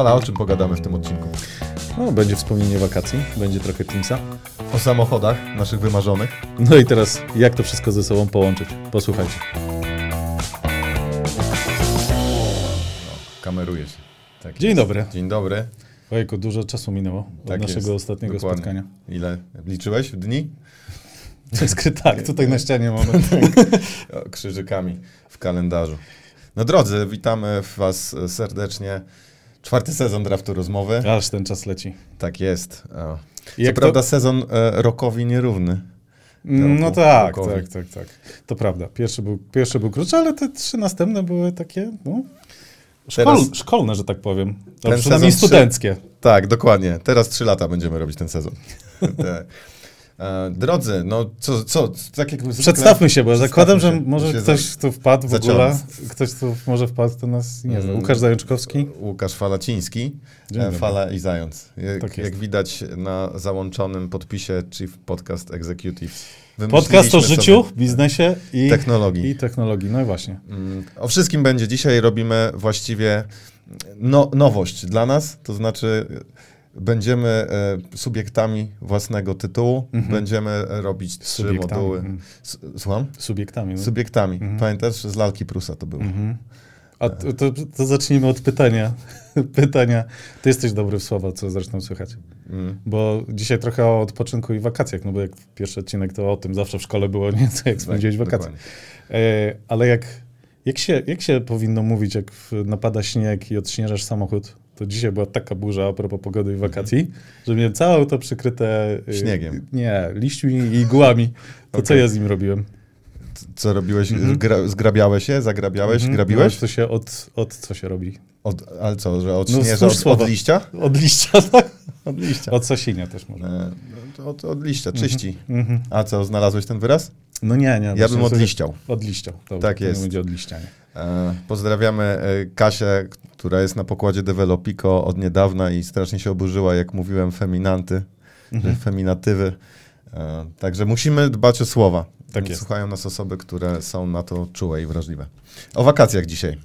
Fala, o czym pogadamy w tym odcinku? No, będzie wspomnienie wakacji, będzie trochę Teamsa. O samochodach naszych wymarzonych. No i teraz, jak to wszystko ze sobą połączyć? Posłuchajcie. Kameruje się. Tak Dzień jest. dobry. Dzień dobry. Ojejku, dużo czasu minęło od Tak naszego jest. ostatniego Dokładnie. spotkania. Ile liczyłeś w dni? To jest tak, tutaj na ścianie mamy. O, Krzyżykami w kalendarzu. No drodzy, witamy was serdecznie. Czwarty sezon draftu rozmowy. Aż ten czas leci. Tak jest. O. Co Jak to- prawda sezon e, rokowi nierówny. No roku- tak, rokowi. tak, tak, tak. To prawda. Pierwszy był, pierwszy był krótszy, ale te trzy następne były takie, no, szkol, szkolne, że tak powiem. A przynajmniej sezon trzy- studenckie. Tak, dokładnie. Teraz trzy lata będziemy robić ten sezon. E, Drodzy, no co, co, tak jak zwykle- Przedstawmy się, bo zakładam, że się, może się ktoś tu wpadł w ogóle. Ktoś tu może wpadł, to nas nie zna. Mm. Łukasz Zajączkowski. Łukasz Falaciński, e. Fala i Zając. Jak, Tak jak widać na załączonym podpisie Chief Podcast Executive. Podcast o życiu, biznesie i Technologii. I technologii, no i właśnie. Mm, O wszystkim będzie. Dzisiaj robimy właściwie no, nowość dla nas, to znaczy będziemy e, subiektami własnego tytułu, Mhm. będziemy e, robić trzy Subiektami. moduły. S- Słucham? Subiektami. No. Subiektami. Mhm. Pamiętasz, z lalki Prusa to było. Mhm. A to, to, to zacznijmy od pytania. pytania. Ty jesteś dobry w słowa, co zresztą słychać. Mm. Bo dzisiaj trochę o odpoczynku i wakacjach, no bo jak pierwszy odcinek to o tym zawsze w szkole było nieco, jak spędziłeś Tak, wakacje. dokładnie. E, ale jak, jak, się, jak się powinno mówić, jak napada śnieg i odśnieżasz samochód? To dzisiaj była taka burza a propos pogody i wakacji, że miałem całe auto przykryte... e, Śniegiem. Nie, liśćmi i igłami. To co Okej. ja z nim robiłem? Co robiłeś? Mhm. Gra, zgrabiałeś się? Zagrabiałeś? Mhm. Grabiłeś? No, to się od, od co się robi? Od, ale co, że od No, śnieża, od, od liścia? Od liścia, tak? Od liścia. Od sosinia też można. E, no Od, od liścia, czyści. Mhm. A co, znalazłeś ten wyraz? No nie, nie. Ja bym odliściał. Odliściał. Dobra, Tak to nie jest. będzie odliścianie. E, Pozdrawiamy e, Kasię, która jest na pokładzie Developico od niedawna i strasznie się oburzyła, jak mówiłem feminanty, Mhm. feminatywy. E, Także musimy dbać o słowa. Tak jest. Słuchają nas osoby, które są na to czułe i wrażliwe. O wakacjach dzisiaj.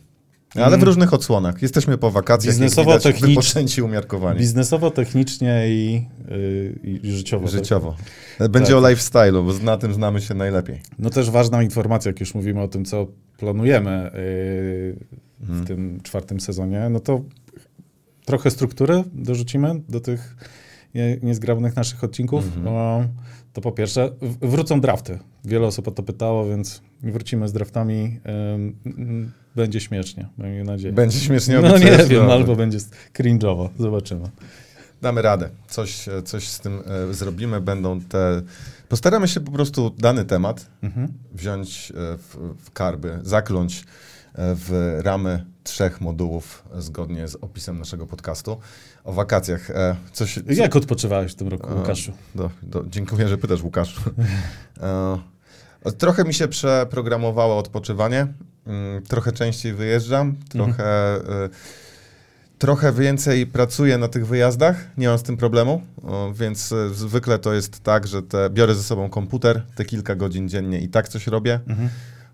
Ale w różnych odsłonach. Jesteśmy po wakacjach, Biznesowo, jak widać, technicz- wypoczęci i umiarkowani. Biznesowo, technicznie i, yy, i życiowo. tak? Życiowo. Będzie Tak. o lifestyle'u, bo na tym znamy się najlepiej. No też ważna informacja, jak już mówimy o tym, co planujemy yy, w tym czwartym sezonie, no to trochę struktury dorzucimy do tych nie- niezgrabnych naszych odcinków. Mhm. No, to po pierwsze, wrócą drafty. Wiele osób o to pytało, więc wrócimy z draftami. Będzie śmiesznie, mam nadzieję. Będzie śmiesznie No nie wiem, albo będzie cringe'owo. Zobaczymy. Damy radę. Coś, e, coś z tym e, zrobimy. Będą te. Postaramy się po prostu dany temat Mhm. wziąć e, w, w karby, zakląć w ramy trzech modułów zgodnie z opisem naszego podcastu. O wakacjach. E, Coś, co, Jak odpoczywałeś w tym roku, Łukaszu? Do, do, dziękuję, że pytasz, Łukasz. E, trochę mi się przeprogramowało odpoczywanie. Mm, Trochę częściej wyjeżdżam, trochę, e, trochę więcej pracuję na tych wyjazdach. Nie mam z tym problemu, więc e, zwykle to jest tak, że te, biorę ze sobą komputer, te kilka godzin dziennie i tak coś robię. Mhm.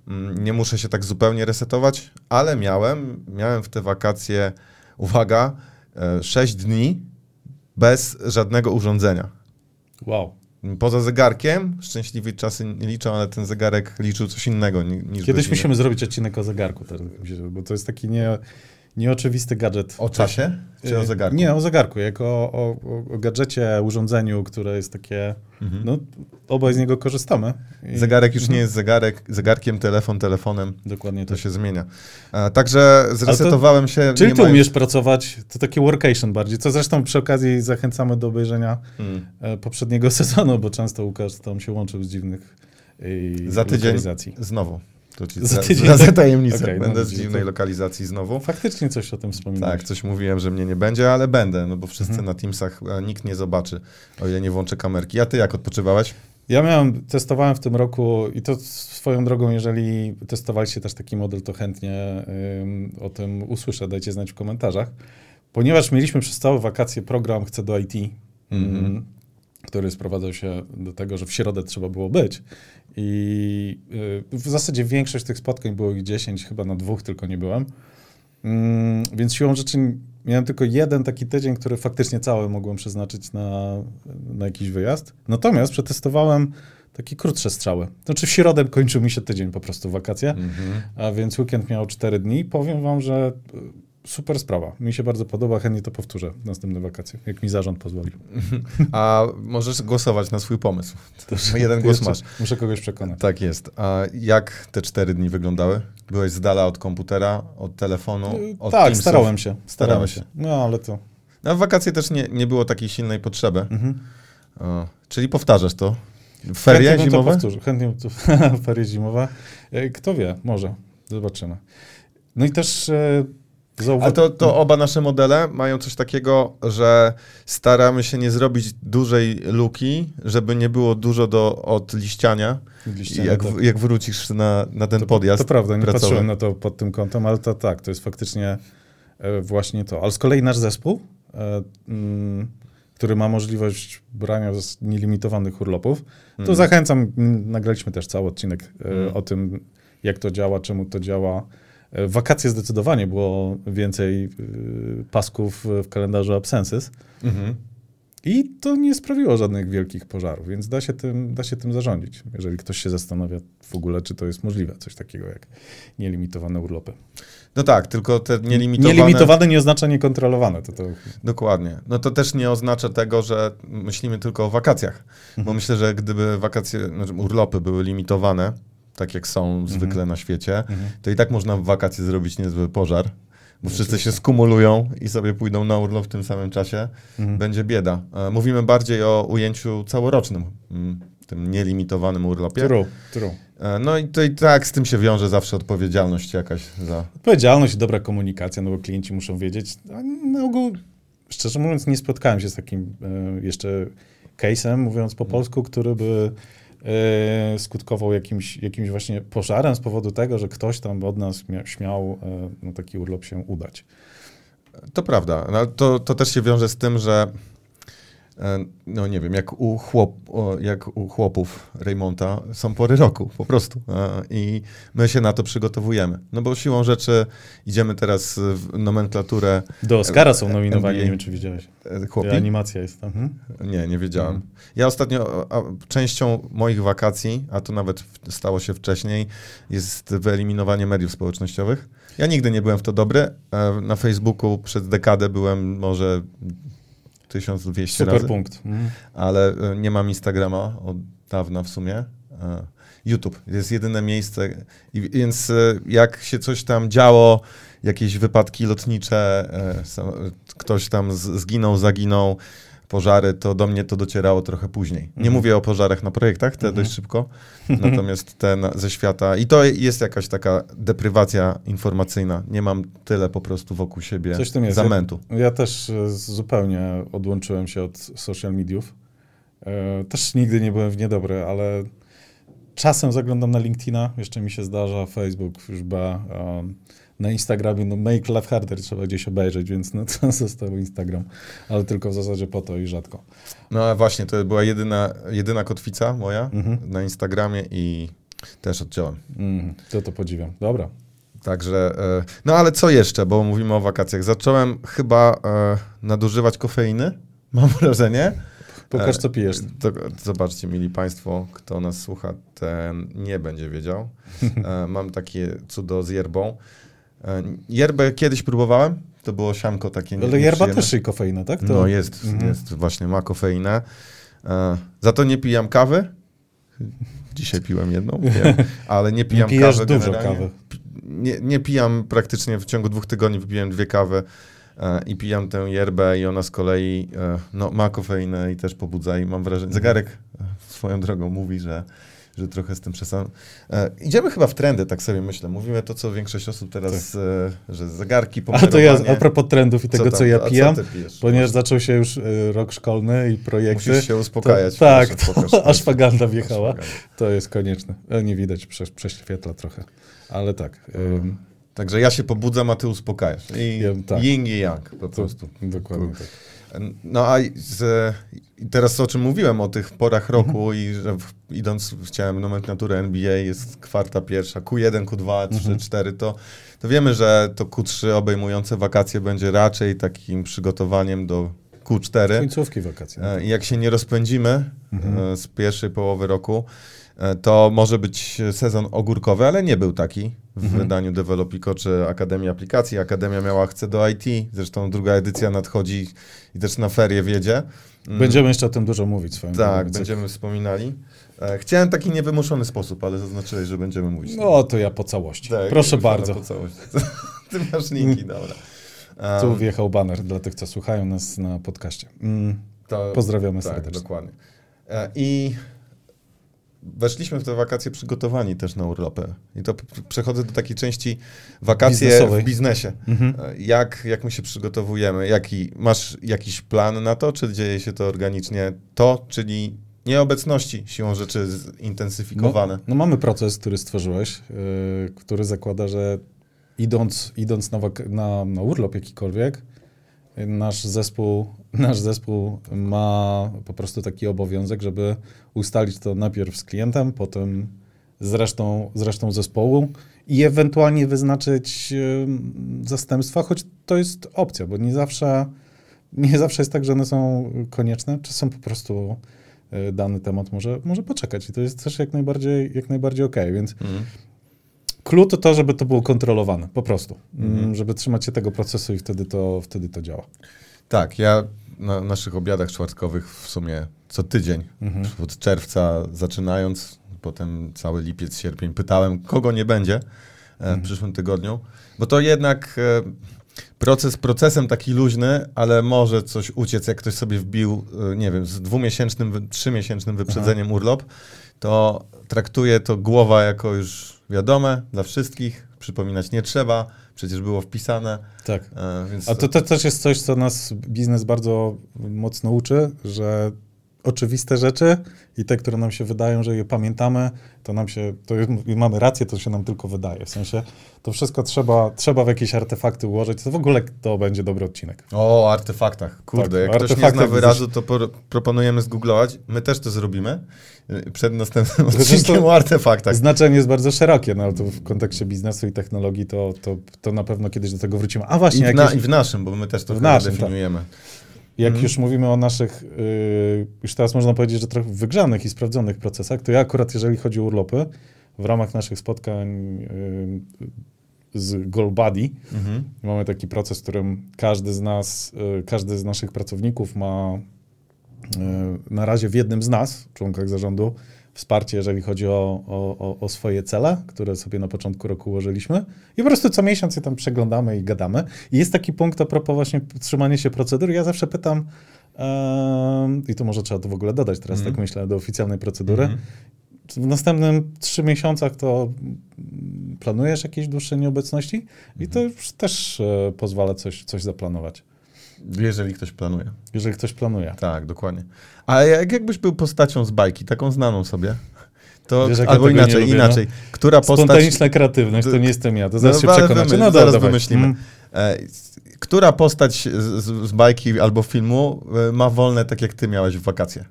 Mm, Nie muszę się tak zupełnie resetować, ale miałem, miałem w te wakacje, uwaga, 6 dni bez żadnego urządzenia. Wow. Poza zegarkiem, szczęśliwi czasy nie liczą, ale ten zegarek liczył coś innego ni- niż Kiedyś musimy zrobić odcinek o zegarku, teraz, bo to jest taki nie, nieoczywisty gadżet. O czasie? Czy o Y, zegarku? Nie, o zegarku, jako o, o, o gadżecie, urządzeniu, które jest takie, Mhm. no obaj z niego korzystamy. I Zegarek już nie jest zegarek, zegarkiem, telefon, telefonem. Dokładnie To to. się zmienia. E, także zresetowałem się. Czyli nie ty mając- umiesz pracować, to takie workation bardziej, co zresztą przy okazji zachęcamy do obejrzenia Mm. e, poprzedniego sezonu, bo często Łukasz tam się łączył z dziwnych e, Za tydzień znowu. To ci Za tydzień. za, za tajemnicę. Okej, no Będę z widzicie, dziwnej to- lokalizacji znowu. Faktycznie coś o tym wspominałeś. Tak, coś mówiłem, że mnie nie będzie, ale będę, no bo wszyscy Mhm. na Teamsach nikt nie zobaczy, o ile nie włączę kamerki. A ty jak odpoczywałeś? Ja miałem, testowałem w tym roku i to swoją drogą, jeżeli testowaliście też taki model, to chętnie ym, o tym usłyszę, dajcie znać w komentarzach. Ponieważ mieliśmy przez całe wakacje program Chcę do IT, Mhm. ym, który sprowadzał się do tego, że w środę trzeba było być. I y, w zasadzie większość tych spotkań było ich 10, chyba na dwóch tylko nie byłem. Mm, więc siłą rzeczy miałem tylko jeden taki tydzień, który faktycznie cały mogłem przeznaczyć na, na jakiś wyjazd. Natomiast przetestowałem takie krótsze strzały. Znaczy w środę kończył mi się tydzień po prostu wakacje, Mhm. a więc weekend miał 4 dni. Powiem wam, że super sprawa. Mi się bardzo podoba, chętnie to powtórzę w następne wakacje, jak mi zarząd pozwoli. A możesz głosować na swój pomysł. Jeden głos masz. Muszę kogoś przekonać. Tak jest. A jak te cztery dni wyglądały? Byłeś z dala od komputera, od telefonu, Y, od tak, Teamsów? starałem się. Starałem się. No ale to... Na wakacje też nie, nie było takiej silnej potrzeby. Mhm. O, czyli powtarzasz to? Ferie Chętnie to zimowe? powtórzę. Chętnie to, ferie zimowe. E, Kto wie, może. Zobaczymy. No i też e, A to, to oba nasze modele mają coś takiego, że staramy się nie zrobić dużej luki, żeby nie było dużo do odliściania. Liście, Jak, w, jak wrócisz na, na ten to, podjazd. to prawda, nie pracowy. patrzyłem na to pod tym kątem, ale to tak, to jest faktycznie e, właśnie to. Ale z kolei nasz zespół, e, mm, który ma możliwość brania z nielimitowanych urlopów, to Mhm. zachęcam, nagraliśmy też cały odcinek Mhm. o tym, jak to działa, czemu to działa. Wakacje zdecydowanie było więcej y, pasków w kalendarzu absences Mhm. i to nie sprawiło żadnych wielkich pożarów, więc da się, tym, da się tym zarządzić, jeżeli ktoś się zastanawia w ogóle, czy to jest możliwe, coś takiego jak nielimitowane urlopy. No tak, tylko te nielimitowane... Nielimitowane nie oznacza niekontrolowane. To, to, Dokładnie. No to też nie oznacza tego, że myślimy tylko o wakacjach. Mhm. Bo myślę, że gdyby wakacje, znaczy urlopy były limitowane, tak jak są Mhm. zwykle na świecie, to i tak można w wakacje zrobić niezły pożar. Bo wszyscy się skumulują i sobie pójdą na urlop w tym samym czasie. Mhm. Będzie bieda. E, Mówimy bardziej o ujęciu całorocznym, mm, tym nielimitowanym urlopie. true, true. E, No i to i tak z tym się wiąże zawsze odpowiedzialność jakaś za... Odpowiedzialność i dobra komunikacja, no bo klienci muszą wiedzieć. Na ogół, szczerze mówiąc, nie spotkałem się z takim e, jeszcze case'em, mówiąc po polsku, który by skutkował jakimś, jakimś właśnie pożarem z powodu tego, że ktoś tam od nas mia, śmiał e, na taki urlop się udać. To prawda, no, to, to też się wiąże z tym, że no nie wiem, jak u, chłop, jak u chłopów Raymonta są pory roku po prostu e, i my się na to przygotowujemy. No bo siłą rzeczy idziemy teraz w nomenklaturę Do Oscara są nominowani, NBA. nie wiem, czy widziałeś. e, chłopi. Animacja jest tam. Mhm. Nie, nie wiedziałem. Ja ostatnio, a, częścią moich wakacji, a to nawet stało się wcześniej, jest wyeliminowanie mediów społecznościowych. Ja nigdy nie byłem w to dobry. E, Na Facebooku przez dekadę byłem może 1200 Super razy, punkt. Mhm. ale e, nie mam Instagrama od dawna w sumie. E, YouTube jest jedyne miejsce, i, więc e, jak się coś tam działo, jakieś wypadki lotnicze, ktoś tam zginął, zaginął, pożary, to do mnie to docierało trochę później. Nie Mhm. mówię o pożarach na projektach, te Mhm. dość szybko, natomiast te na, ze świata. I to jest jakaś taka deprywacja informacyjna. Nie mam tyle po prostu wokół siebie Coś tym jest. zamętu. Ja też e, zupełnie odłączyłem się od social mediów. E, Też nigdy nie byłem w niedobry, ale czasem zaglądam na LinkedIna, jeszcze mi się zdarza, Facebook już ba. um, Na Instagramie, no make life harder trzeba gdzieś obejrzeć, więc no to został Instagram, ale tylko w zasadzie po to i rzadko. No a właśnie, to była jedyna, jedyna kotwica moja Mhm. na Instagramie i też odciąłem. Mm, to to podziwiam. Dobra. Także, e, no ale co jeszcze, bo mówimy o wakacjach. Zacząłem chyba e, nadużywać kofeiny, mam wrażenie. Pokaż, E, co pijesz. To, zobaczcie, mili Państwo, kto nas słucha, ten nie będzie wiedział. Mam takie cudo z yerbą. E, yerbę kiedyś próbowałem, to było siamko takie nie- Ale yerba też i kofeina, tak? To... No jest, Mhm. jest, właśnie ma kofeinę. E, za to nie pijam kawy. Dzisiaj piłem jedną, wiem, ale nie Nie pijam pijesz kawy. dużo generalnie. kawy. Nie, nie pijam praktycznie w ciągu dwóch tygodni, wypiłem dwie kawy e, i pijam tę yerbę i ona z kolei e, no, ma kofeinę i też pobudza i mam wrażenie, zegarek e, swoją drogą mówi, że, że trochę z tym przesadzam. E, idziemy chyba w trendy, tak sobie myślę. Mówimy to, co większość osób teraz, e, że zegarki, Tak. A to ja a propos trendów i tego, co, tam? ja A pijam, pijesz? ponieważ zaczął się już y, rok szkolny i projekty. Musisz się uspokajać. To, tak, to pokaż. ashwagandha wjechała. To jest konieczne. E, Nie widać, prze, prześwietla trochę. Ale tak. ym, Także ja się pobudzam, a ty uspokajasz. I Ja- tak. yin i yang po prostu. dokładnie tak. No a z, teraz o czym mówiłem, o tych porach roku Mhm. i że w, idąc, chciałem nomenklaturę NBA, jest kwarta pierwsza, Q1, Q2, 3, Mhm. 4, to, to wiemy, że to Q3 obejmujące wakacje będzie raczej takim przygotowaniem do Q4. Końcówki wakacji. E, I jak się nie rozpędzimy Mhm. e, z pierwszej połowy roku, to może być sezon ogórkowy, ale nie był taki w Mhm. wydaniu Developico czy Akademii Aplikacji. Akademia miała chce do IT, zresztą druga edycja nadchodzi i też na ferie wiedzie. Mm, Będziemy jeszcze o tym dużo mówić drogą, Tak, będziemy wspominali. E, Chciałem taki niewymuszony sposób, ale zaznaczyłeś, że będziemy mówić. No to ja po całości. Tak, Proszę bardzo. Po całości. Ty masz linki, dobra. Tu Um, wjechał banner dla tych, co słuchają nas na podcaście. Mm, to- pozdrawiamy Tak, serdecznie. dokładnie. E, I weszliśmy w te wakacje przygotowani też na urlopy. I to przechodzę do takiej części wakacje Biznesowej. w biznesie. Mhm. Jak, jak my się przygotowujemy? Jaki, masz jakiś plan na to, czy dzieje się to organicznie? To, czyli nieobecności siłą rzeczy zintensyfikowane. No, no mamy proces, który stworzyłeś, yy, który zakłada, że idąc, idąc na, na, na urlop jakikolwiek, nasz zespół, nasz zespół ma po prostu taki obowiązek, żeby ustalić to najpierw z klientem, potem z resztą, z resztą zespołu i ewentualnie wyznaczyć zastępstwa, choć to jest opcja, bo nie zawsze, nie zawsze jest tak, że one są konieczne, czasem po prostu y, dany temat może, może poczekać i to jest też jak najbardziej, jak najbardziej okej, więc Mhm. clue to to, żeby to było kontrolowane, po prostu, Mhm. mm, żeby trzymać się tego procesu i wtedy to, wtedy to działa. Tak, ja na naszych obiadach czwartkowych w sumie co tydzień, Mhm. od czerwca zaczynając, potem cały lipiec, sierpień, pytałem, kogo nie będzie e, Mhm. w przyszłym tygodniu, bo to jednak e, proces procesem taki luźny, ale może coś uciec, jak ktoś sobie wbił, e, nie wiem, z dwumiesięcznym, trzymiesięcznym wyprzedzeniem urlop, to traktuje to głowa jako już wiadome dla wszystkich, przypominać nie trzeba, przecież było wpisane, Tak. e, więc A to, to też jest coś, co nas biznes bardzo mocno uczy, że oczywiste rzeczy i te, które nam się wydają, że je pamiętamy, to nam się, to i mamy rację, to się nam tylko wydaje. W sensie to wszystko trzeba, trzeba w jakieś artefakty ułożyć. To w ogóle to będzie dobry odcinek. O, artefaktach. Kurde, Tak, jak o ktoś nie zna wyrazu, to por- proponujemy zgooglować. My też to zrobimy y, przed następnym odcinkiem o artefaktach. Znaczenie jest bardzo szerokie, no ale to w kontekście biznesu i technologii to, to, to na pewno kiedyś do tego wrócimy. A I właśnie, w, na, jakieś, I w naszym, bo my też to W naszym, tak. Jak Mhm. już mówimy o naszych, yy, już teraz można powiedzieć, że trochę wygrzanych i sprawdzonych procesach, to ja akurat, jeżeli chodzi o urlopy, w ramach naszych spotkań yy, z GoalBuddy, Mhm. mamy taki proces, w którym każdy z nas, yy, każdy z naszych pracowników ma na razie w jednym z nas, członkach zarządu, wsparcie, jeżeli chodzi o, o, o, swoje cele, które sobie na początku roku ułożyliśmy. I po prostu co miesiąc je tam przeglądamy i gadamy. I jest taki punkt a propos właśnie trzymania się procedur. Ja zawsze pytam, em, i to może trzeba to w ogóle dodać teraz, Mhm. tak myślę, do oficjalnej procedury. Mhm. Czy W następnym trzy miesiącach to mm, planujesz jakieś dłuższe nieobecności i to już też e, pozwala coś, coś zaplanować, Jeżeli ktoś planuje. jeżeli ktoś planuje. Tak, dokładnie. A jak, jakbyś był postacią z bajki, taką znaną sobie, to Wiesz, ja albo nie inaczej, lubię, inaczej. Która postać... Spontaniczna kreatywność, to nie jestem ja, to zaraz No, się przekonacie. wymy- No zaraz dawaj. wymyślimy. Mm. E, która postać z, z, bajki albo filmu e, ma wolne tak jak ty miałeś w wakacje?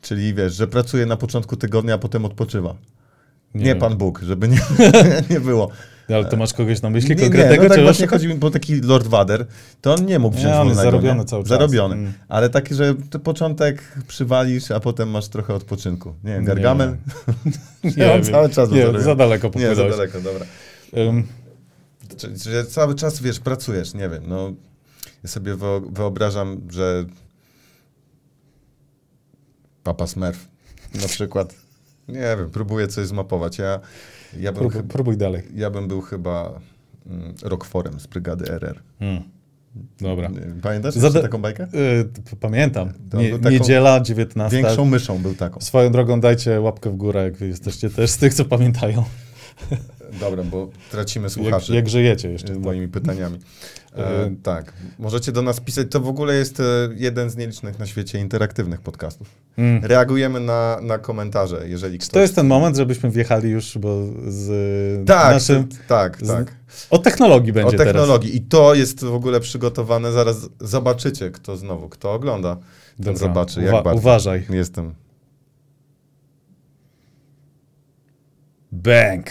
Czyli wiesz, że pracuje na początku tygodnia, a potem odpoczywa. Nie, wiem. Pan Bóg, żeby nie, nie było. Ale to masz kogoś na myśli Nie, nie, konkretnego? no tak właśnie masz- chodzi mi, bo taki Lord Vader, to on nie mógł Nie, wziąć on jest zarobiony nie? cały czas. Zarobiony. Mm. Ale taki, że początek przywalisz, a potem masz trochę odpoczynku. Nie wiem, Nie. Gargamel? Nie, on wiem. cały czas nie, za daleko Nie, za popłynąłeś. daleko, dobra. Czyli, że cały czas, wiesz, pracujesz, nie wiem, no... Ja sobie wyo- wyobrażam, że Papa Smurf na przykład, nie wiem, próbuję coś zmapować. Ja, ja, bym, próbuj, próbuj dalej. ja bym był chyba mm, Rockforem z Brygady RR. Mm. Dobra. Pamiętasz Zada- taką bajkę? Y, p- pamiętam. Nie, taką Niedziela, 19. Większą myszą był taką. Swoją drogą dajcie łapkę w górę, jak wy jesteście też z tych, co pamiętają. Dobra, bo tracimy Jak, słuchaczy. jak żyjecie jeszcze. tak. moimi pytaniami. E, E, tak, możecie do nas pisać. To w ogóle jest e, jeden z nielicznych na świecie interaktywnych podcastów. Mm. Reagujemy na, na komentarze, jeżeli ktoś... To jest ten moment, żebyśmy wjechali już, bo z tak, naszym... Tak, z, tak. O technologii będzie O technologii. teraz. I to jest w ogóle przygotowane. Zaraz zobaczycie, kto znowu, kto ogląda, ten zobaczy, jak Uwa bardzo uważaj. jestem. Bank.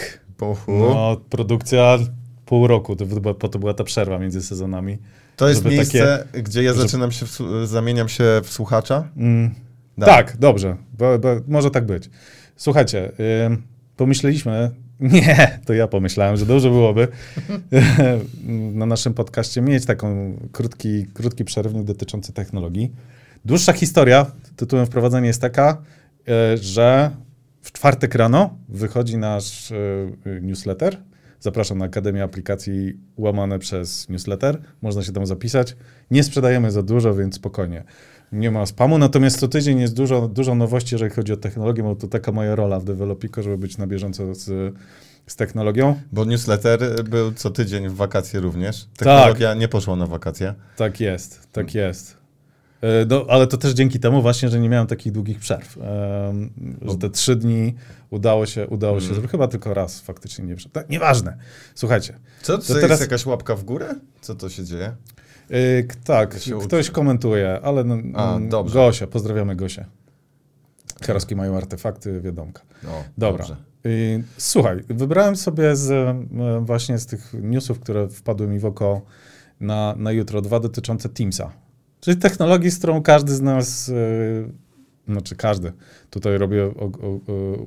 No, produkcja pół roku, to, po to była ta przerwa między sezonami. To jest miejsce, takie, gdzie ja zaczynam się, w, zamieniam się w słuchacza? Mm, tak, dobrze, bo, bo, może tak być. Słuchajcie, yy, pomyśleliśmy, nie, to ja pomyślałem, że dobrze byłoby na naszym podcaście mieć taką krótki, krótki przerywnik dotyczący technologii. Dłuższa historia tytułem wprowadzenia jest taka, yy, że w czwartek rano wychodzi nasz yy, newsletter, Zapraszam na Akademię Aplikacji łamane przez newsletter. Można się tam zapisać. Nie sprzedajemy za dużo, więc spokojnie. Nie ma spamu, natomiast co tydzień jest dużo, dużo nowości, jeżeli chodzi o technologię, bo to taka moja rola w Developico, żeby być na bieżąco z, z technologią. Bo newsletter był co tydzień w wakacje również. Technologia tak. nie poszła na wakacje. Tak jest, tak jest. E, no, ale to też dzięki temu właśnie, że nie miałem takich długich przerw. Um, że te trzy dni udało się, udało się, mm. chyba tylko raz faktycznie nie wszedł. Tak, nieważne. Słuchajcie. Co, to teraz... jest jakaś łapka w górę? Co to się dzieje? Yy, tak, ktoś komentuje, ale no, A, dobrze. Gosia, pozdrawiamy Gosię. Karowskie mają artefakty, wiadomka. No, Dobra. Yy, słuchaj, wybrałem sobie z, właśnie z tych newsów, które wpadły mi w oko na, na jutro, dwa dotyczące Teamsa. Czyli technologii, z którą każdy z nas, yy, znaczy każdy, tutaj robię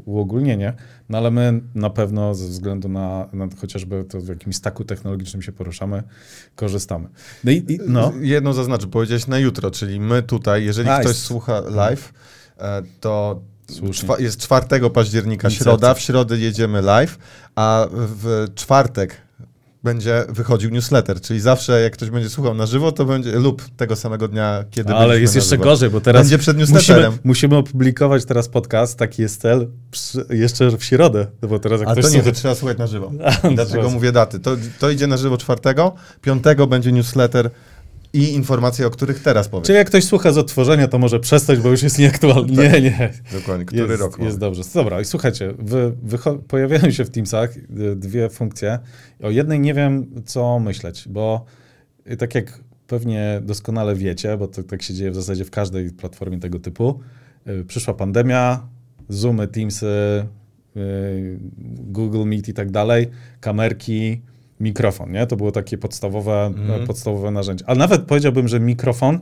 uogólnienie, no ale my na pewno ze względu na, na chociażby to w jakimś staku technologicznym się poruszamy, korzystamy. No i, i no. Jedno zaznaczę, powiedziałeś na jutro, czyli my tutaj, jeżeli ktoś słucha live, e, to Słusznie. jest 4 października, środa, w środę jedziemy live, a w czwartek będzie wychodził newsletter, czyli zawsze jak ktoś będzie słuchał na żywo, to będzie lub tego samego dnia, kiedy Ale jest jeszcze gorzej, bo teraz będzie przed newsletterem. Musimy, musimy opublikować teraz podcast, taki jest cel, jeszcze w środę, no bo teraz jak A to nie, słucha... to trzeba słuchać na żywo. Dlatego mówię daty. To, to idzie na żywo czwartego, piątego będzie newsletter i informacje, o których teraz powiem. Czyli jak ktoś słucha z odtworzenia, to może przestać, bo już jest nieaktualny. Tak, nie, nie. Dokładnie, który jest, rok. Jest dobrze. Dobra, i słuchajcie, wy, pojawiają się w Teamsach y, dwie funkcje. O jednej nie wiem, co myśleć, bo y, tak jak pewnie doskonale wiecie, bo to tak się dzieje w zasadzie w każdej platformie tego typu, y, przyszła pandemia, Zoomy, Teamsy, Google Meet i tak dalej, kamerki, mikrofon, nie? To było takie podstawowe, mm. podstawowe narzędzie. Ale nawet powiedziałbym, że mikrofon,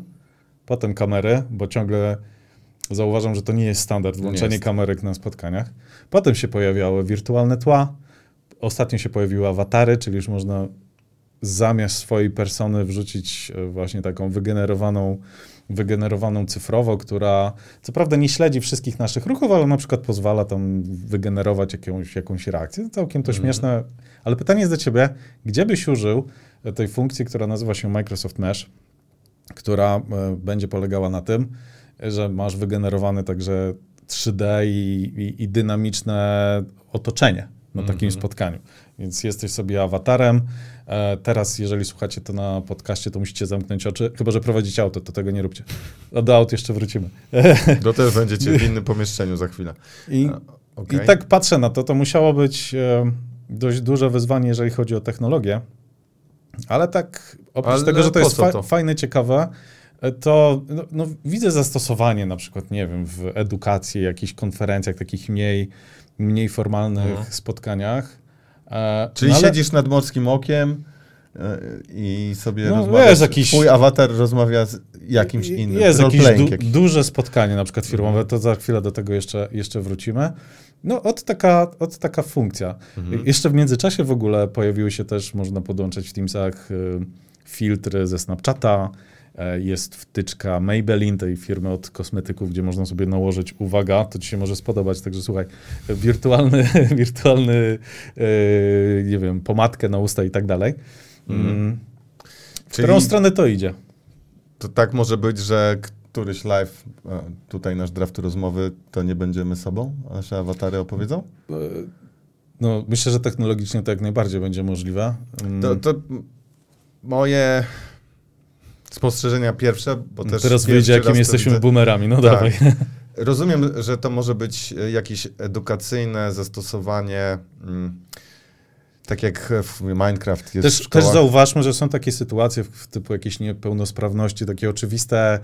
potem kamery, bo ciągle zauważam, że to nie jest standard, włączenie jest. kamerek na spotkaniach. Potem się pojawiały wirtualne tła, ostatnio się pojawiły awatary, czyli już można zamiast swojej persony wrzucić e, właśnie taką wygenerowaną wygenerowaną cyfrowo, która co prawda nie śledzi wszystkich naszych ruchów, ale na przykład pozwala tam wygenerować jakąś, jakąś reakcję. Całkiem to mm. śmieszne, ale pytanie jest do ciebie, gdzie byś użył tej funkcji, która nazywa się Microsoft Mesh, która e, będzie polegała na tym, że masz wygenerowane także 3D i, i, i dynamiczne otoczenie na takim mm -hmm. spotkaniu. Więc jesteś sobie awatarem, E, teraz, jeżeli słuchacie to na podcaście, to musicie zamknąć oczy, chyba że prowadzicie auto, to tego nie róbcie. Do aut jeszcze wrócimy. Do też będziecie w innym pomieszczeniu za chwilę. I, okay. I tak patrzę na to, to musiało być e, dość duże wyzwanie, jeżeli chodzi o technologię, ale tak oprócz ale tego, że to jest fa to? fajne, ciekawe, e, to no, no, widzę zastosowanie na przykład, nie wiem, w edukacji, jakichś konferencjach, takich mniej, mniej formalnych mhm. spotkaniach. E, Czyli no ale... siedzisz nad morskim okiem e, i sobie no, rozmawiasz, jest jakiś... twój awatar rozmawia z jakimś innym. Jest jakieś du jakiś. duże spotkanie, na przykład firmowe, to za chwilę do tego jeszcze, jeszcze wrócimy. No, od taka, od taka funkcja. Mhm. Jeszcze w międzyczasie w ogóle pojawiły się też, można podłączyć w Teamsach y, filtry ze Snapchata, E, jest wtyczka Maybelline, tej firmy od kosmetyków, gdzie można sobie nałożyć, uwaga, to ci się może spodobać, także słuchaj, wirtualny, wirtualny yy, nie wiem, pomadkę na usta i tak dalej. Mhm. Mm. W Czyli którą stronę to idzie? To tak może być, że któryś live, tutaj nasz draft rozmowy, to nie będziemy sobą, nasze awatary opowiedzą? E, no, myślę, że technologicznie to jak najbardziej będzie możliwe. Mm. To, to moje Spostrzeżenia pierwsze, bo też. Teraz wyjdzie, jakim jesteśmy widzę. boomerami, no tak. dawaj. rozumiem, że to może być e, jakieś edukacyjne zastosowanie, mm, tak jak w Minecraft jest Też, też zauważmy, że są takie sytuacje w typu jakieś niepełnosprawności, takie oczywiste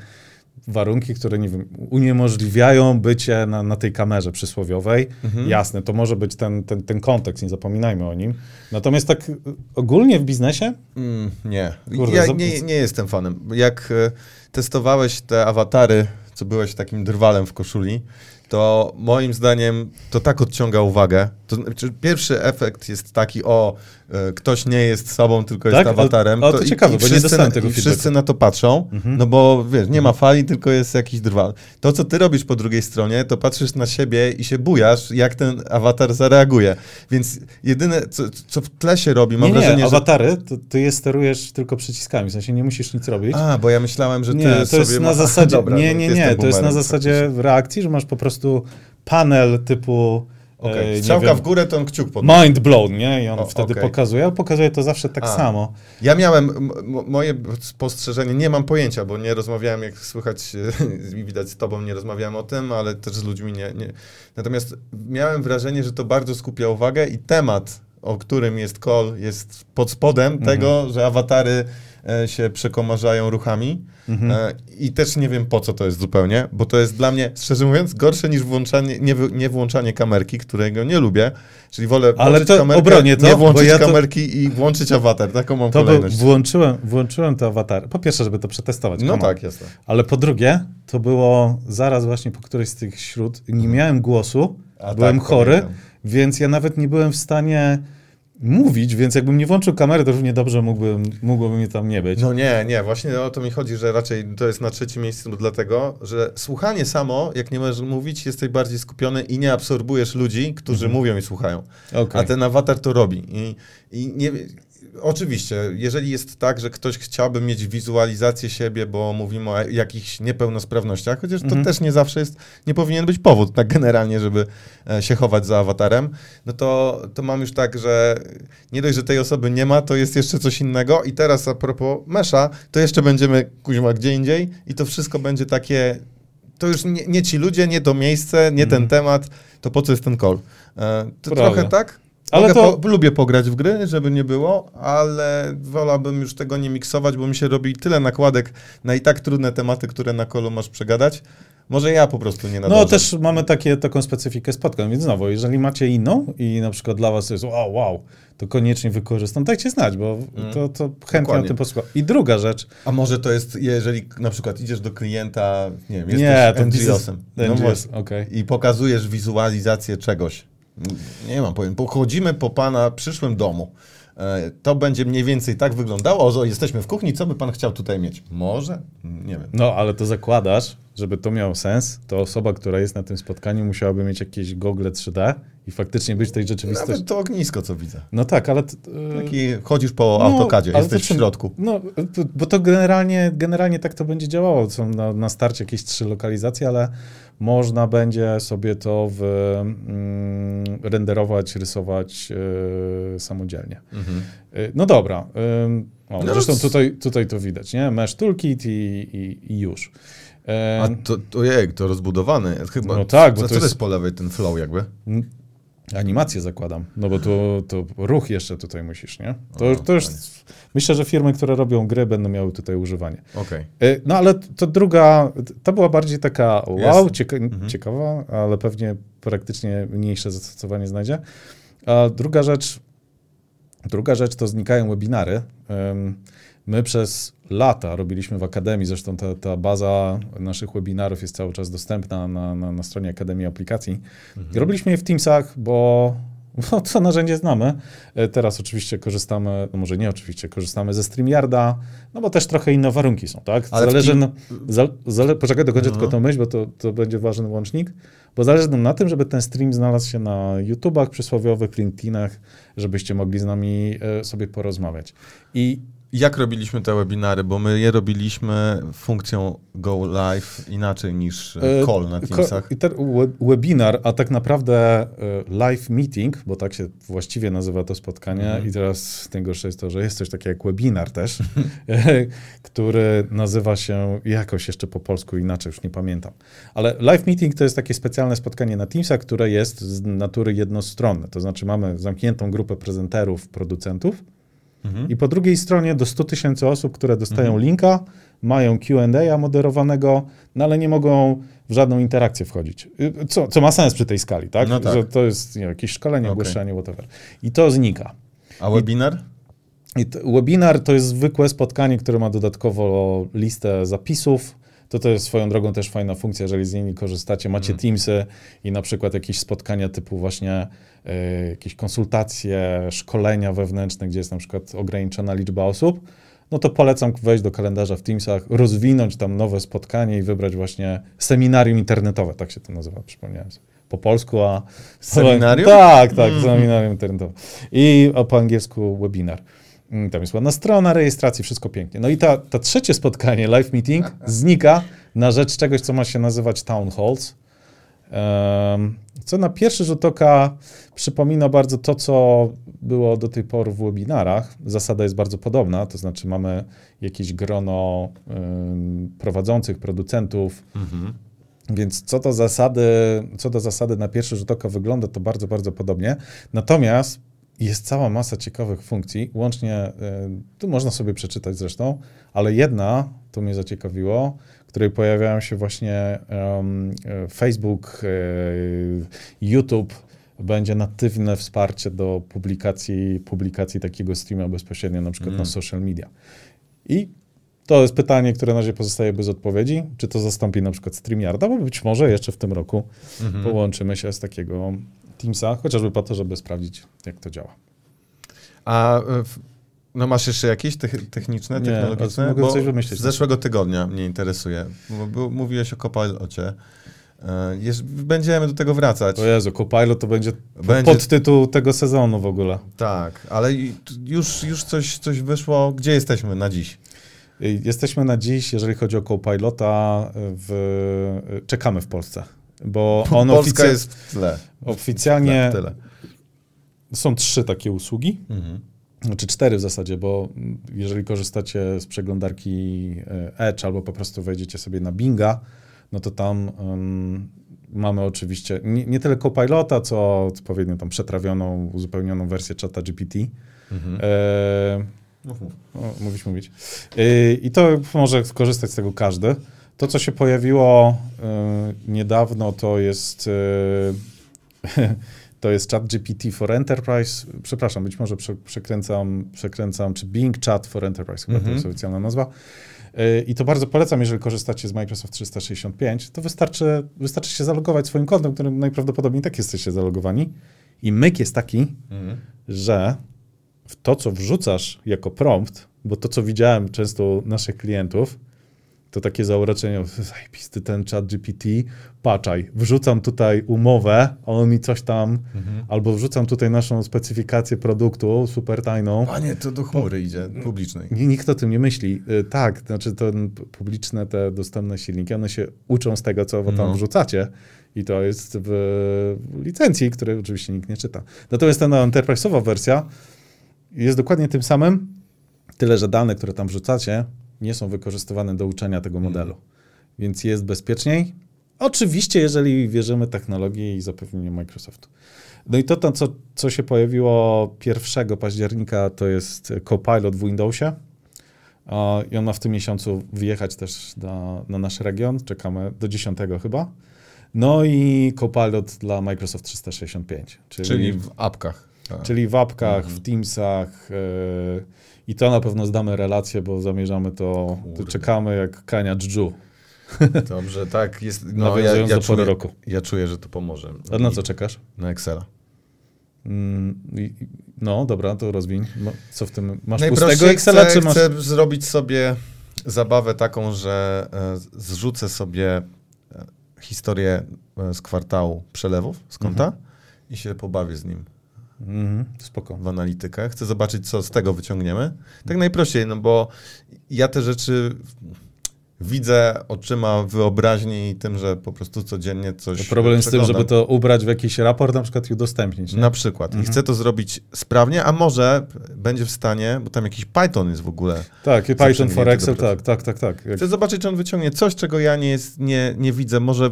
warunki, które nie wiem, uniemożliwiają bycie na, na tej kamerze przysłowiowej. Mhm. Jasne, to może być ten, ten, ten kontekst, nie zapominajmy o nim. Natomiast tak y, ogólnie w biznesie, Mm, nie. Kurde, ja nie, nie jestem fanem. Jak e, testowałeś te awatary, co byłeś takim drwalem w koszuli, to moim zdaniem to tak odciąga uwagę. To znaczy, pierwszy efekt jest taki, o, e, ktoś nie jest sobą, tylko jest Tak? awatarem. O- o, to ciekawe, bo nie wszyscy, dostałem na, tego i feedbacku. wszyscy na to patrzą, Mhm. no bo wiesz, nie ma fali, tylko jest jakiś drwal. To, co ty robisz po drugiej stronie, to patrzysz na siebie i się bujasz, jak ten awatar zareaguje. Więc jedyne, co, co w tle się robi, mam nie, nie, wrażenie, że awatary, to ty je sterujesz tylko przyciskami, w sensie nie musisz nic robić. a, bo ja myślałem, że ty nie, to sobie jest na ma- zasadzie, Dobra, nie, no, nie, nie, to jest na zasadzie reakcji, że masz po prostu panel typu e, nie Strzałka wiem, w górę, to on kciuk pod. mind blown, nie? I on O, wtedy okej. pokazuje, pokazuje to zawsze tak A. samo. Ja miałem, moje spostrzeżenie, nie mam pojęcia, bo nie rozmawiałem, jak słychać i widać z tobą, nie rozmawiałem o tym, ale też z ludźmi nie, nie. Natomiast miałem wrażenie, że to bardzo skupia uwagę i temat, o którym jest call, jest pod spodem Mhm. tego, że awatary e, się przekomarzają ruchami. Mhm. E, I też nie wiem po co to jest zupełnie, bo to jest dla mnie, szczerze mówiąc, gorsze niż włączanie, nie, nie włączanie kamerki, którego nie lubię. Czyli wolę Ale to kamerkę, obronię to, nie włączyć ja to- kamerki i włączyć awatar. Taką mam To kolejność. włączyłem, włączyłem te awatary. Po pierwsze, żeby to przetestować. No tak, jasne. Ale po drugie, to było zaraz właśnie po którejś z tych śród. Nie miałem głosu, A byłem tak, chory, pamiętam. więc ja nawet nie byłem w stanie mówić, więc jakbym nie włączył kamery, to równie dobrze mógłbym, mógłby mnie tam nie być. No nie, nie, właśnie o to mi chodzi, że raczej to jest na trzecim miejscu dlatego, że słuchanie samo, jak nie możesz mówić, jesteś bardziej skupiony i nie absorbujesz ludzi, którzy mówią i słuchają. Okej. A ten awatar to robi. I, i nie, oczywiście, jeżeli jest tak, że ktoś chciałby mieć wizualizację siebie, bo mówimy o jakichś niepełnosprawnościach, chociaż to Mhm. też nie zawsze jest, nie powinien być powód tak generalnie, żeby e, się chować za awatarem, no to, to mam już tak, że nie dość, że tej osoby nie ma, to jest jeszcze coś innego i teraz a propos Mesza, to jeszcze będziemy kuźma gdzie indziej i to wszystko będzie takie to już nie, nie ci ludzie, nie to miejsce, nie ten Mhm. temat, to po co jest ten call? E, to Prawda. trochę tak. Ale Mogę to- po, lubię pograć w gry, żeby nie było, ale wolałbym już tego nie miksować, bo mi się robi tyle nakładek na i tak trudne tematy, które na kolu masz przegadać. Może ja po prostu nie nadążam. No też mamy takie, taką specyfikę spotkań, więc znowu, jeżeli macie inną i na przykład dla was jest wow, wow, to koniecznie wykorzystam, dajcie znać, bo Mm. to, to chętnie Dokładnie. o tym posłucham. I druga rzecz, A może to jest, jeżeli na przykład idziesz do klienta, nie wiem, nie, jesteś to NGO-sem. No NGOs, właśnie. okej. i pokazujesz wizualizację czegoś. Nie mam pojęcia. Pochodzimy po pana przyszłym domu. E, To będzie mniej więcej tak wyglądało. O, jesteśmy w kuchni, co by pan chciał tutaj mieć? Może? Nie wiem. No, ale to zakładasz, żeby to miało sens, to osoba, która jest na tym spotkaniu musiałaby mieć jakieś gogle 3D i faktycznie być w tej rzeczywistości. Nawet to ognisko, co widzę. No tak, ale... e, Taki chodzisz po No, autokadzie, jesteś to w środku. No, bo to generalnie, generalnie tak to będzie działało. Są na, na starcie jakieś trzy lokalizacje, ale można będzie sobie to w, mm, renderować, rysować yy, samodzielnie. Mhm. Yy, no dobra. ym, o, No, zresztą tutaj, tutaj to widać, nie? Mesh Toolkit i, i, i już. A to, to jej, to rozbudowany. Chyba, No tak, bo co, to co jest- jest po lewej ten flow jakby? Animację zakładam, no bo to, to ruch jeszcze tutaj musisz, nie? To, O, to już, fajnie. myślę, że firmy, które robią gry, będą miały tutaj używanie. Okej. Y, No ale to druga, to była bardziej taka wow, Jasne. cieka Mhm. ciekawa, ale pewnie praktycznie mniejsze zastosowanie znajdzie. A druga rzecz, druga rzecz to znikają webinary. My przez lata robiliśmy w Akademii, zresztą ta, ta baza naszych webinarów jest cały czas dostępna na, na, na stronie Akademii Aplikacji. Robiliśmy je w Teamsach, bo no, to narzędzie znamy. E, Teraz oczywiście korzystamy, no może nie oczywiście, korzystamy ze StreamYarda, no bo też trochę inne warunki są, tak? Ale Zależy, Team- za, zale, poczekaj, dokończę No. tylko tą myśl, bo to, to będzie ważny łącznik, bo zależy nam na tym, żeby ten stream znalazł się na YouTubach przysłowiowych, LinkedInach, żebyście mogli z nami e, sobie porozmawiać. I jak robiliśmy te webinary? Bo my je robiliśmy funkcją Go Live inaczej niż e, call na Teamsach. I ten webinar, a tak naprawdę e, live meeting, bo tak się właściwie nazywa to spotkanie mm. i teraz najgorsze jest to, że jest coś takiego jak webinar też, który nazywa się jakoś jeszcze po polsku inaczej, już nie pamiętam. Ale live meeting to jest takie specjalne spotkanie na Teamsach, które jest z natury jednostronne. To znaczy mamy zamkniętą grupę prezenterów, producentów, Mhm. I po drugiej stronie do 100 tysięcy osób, które dostają mhm. linka, mają QA moderowanego, no ale nie mogą w żadną interakcję wchodzić. Y, co, co ma sens przy tej skali, tak? No tak. Że to jest nie, jakieś szkolenie, okay. ogłoszenie, whatever. I to znika. A webinar? I, i to, webinar to jest zwykłe spotkanie, które ma dodatkowo listę zapisów, to to jest swoją drogą też fajna funkcja, jeżeli z niej korzystacie, macie mm. Teamsy i na przykład jakieś spotkania typu właśnie y, jakieś konsultacje, szkolenia wewnętrzne, gdzie jest na przykład ograniczona liczba osób, no to polecam wejść do kalendarza w Teamsach, rozwinąć tam nowe spotkanie i wybrać właśnie seminarium internetowe, tak się to nazywa, przypomniałem sobie. Po polsku, a... Seminarium? Tak, tak, mm. seminarium internetowe. I a po angielsku webinar. Mm, tam jest ładna strona rejestracji, wszystko pięknie. No i ta, ta trzecie spotkanie, live meeting, znika na rzecz czegoś, co ma się nazywać town halls. Um, co na pierwszy rzut oka przypomina bardzo to, co było do tej pory w webinarach. Zasada jest bardzo podobna, to znaczy mamy jakieś grono um, prowadzących producentów, mhm. Więc co do zasady, co do zasady na pierwszy rzut oka wygląda to bardzo, bardzo podobnie. Natomiast jest cała masa ciekawych funkcji, łącznie, y, tu można sobie przeczytać zresztą, ale jedna, to mnie zaciekawiło, w której pojawiają się właśnie um, Facebook, y, YouTube, będzie natywne wsparcie do publikacji, publikacji takiego streama bezpośrednio na przykład mm. na social media. I to jest pytanie, które na razie pozostaje bez odpowiedzi. Czy to zastąpi na przykład StreamYarda, bo być może jeszcze w tym roku mm -hmm. połączymy się z takiego Teamsa, chociażby po to, żeby sprawdzić, jak to działa. A e, no masz jeszcze jakieś techniczne, Nie, technologiczne? Mogę bo coś wymyślić. Z zeszłego tygodnia mnie interesuje, bo, mówiłeś o Copilocie. E, jest, będziemy do tego wracać. O Jezu, Copilot to będzie, będzie podtytuł tego sezonu w ogóle. Tak, ale już, już coś, coś wyszło. Gdzie jesteśmy na dziś? Jesteśmy na dziś, jeżeli chodzi o Copilota, w, czekamy w Polsce. Bo on Polska jest w tle. Oficjalnie w tle, są trzy takie usługi. Mhm. Znaczy cztery w zasadzie, bo jeżeli korzystacie z przeglądarki e, Edge albo po prostu wejdziecie sobie na Binga, no to tam um, mamy oczywiście nie, nie, tyle Copilota, co odpowiednio tam przetrawioną, uzupełnioną wersję czata GPT. Mhm. E, mów, mów. O, mówić, mówić. E, I to może skorzystać z tego każdy. To, co się pojawiło y, niedawno, to jest, y, to jest Chat GPT for Enterprise. Przepraszam, być może prze, przekręcam, przekręcam, czy Bing Chat for Enterprise, chyba mm -hmm. to jest mhm. oficjalna nazwa. Y, I to bardzo polecam, jeżeli korzystacie z Microsoft 365, to wystarczy, wystarczy się zalogować swoim kontem, którym najprawdopodobniej tak jesteście zalogowani. I myk jest taki, mm. że w to, co wrzucasz jako prompt, bo to, co widziałem często naszych klientów, to takie zauroczenie, zajebisty ten chat GPT, paczaj, wrzucam tutaj umowę, a on mi coś tam, mhm. albo wrzucam tutaj naszą specyfikację produktu, super tajną. Panie, to do chmury idzie, publicznej. Nikt o tym nie myśli. Y, tak, znaczy to publiczne, te dostępne silniki, one się uczą z tego, co tam no. wrzucacie i to jest w licencji, której oczywiście nikt nie czyta. Natomiast ta enterprise'owa wersja jest dokładnie tym samym, tyle, że dane, które tam wrzucacie, nie są wykorzystywane do uczenia tego hmm. modelu. Więc jest bezpieczniej. Oczywiście, jeżeli wierzymy technologii i zapewnieniu Microsoftu. No i to, to co, co się pojawiło 1 października, to jest Copilot w Windowsie. I on ma w tym miesiącu wyjechać też na, na nasz region. Czekamy do 10 chyba. No i Copilot dla Microsoft 365. Czyli, czyli w apkach. Tak. Czyli w apkach, mhm. w Teamsach. Yy, i to na pewno zdamy relację, bo zamierzamy to, to czekamy jak kania dżdżu. Dobrze, tak. Jest, no, ja, ja, do czuję, roku. ja czuję, że to pomoże. A na co czekasz? Na Excela. Mm, no, dobra, to rozwiń. Co w tym? Masz pustego Excela, chcę, czy masz... Chcę zrobić sobie zabawę taką, że e, zrzucę sobie e, historię e, z kwartału przelewów z konta mhm. i się pobawię z nim. Mhm, spoko. w analitykę. Chcę zobaczyć, co z tego wyciągniemy. Tak najprościej, no bo ja te rzeczy widzę oczyma wyobraźni i tym, że po prostu codziennie coś To problem z tym, przeglądam. żeby to ubrać w jakiś raport na przykład i udostępnić. Nie? Na przykład. I chcę to zrobić sprawnie, a może będzie w stanie, bo tam jakiś Python jest w ogóle. Tak, Python for Excel, tak, tak, tak, tak. Chcę zobaczyć, czy on wyciągnie coś, czego ja nie, jest, nie, nie widzę. Może,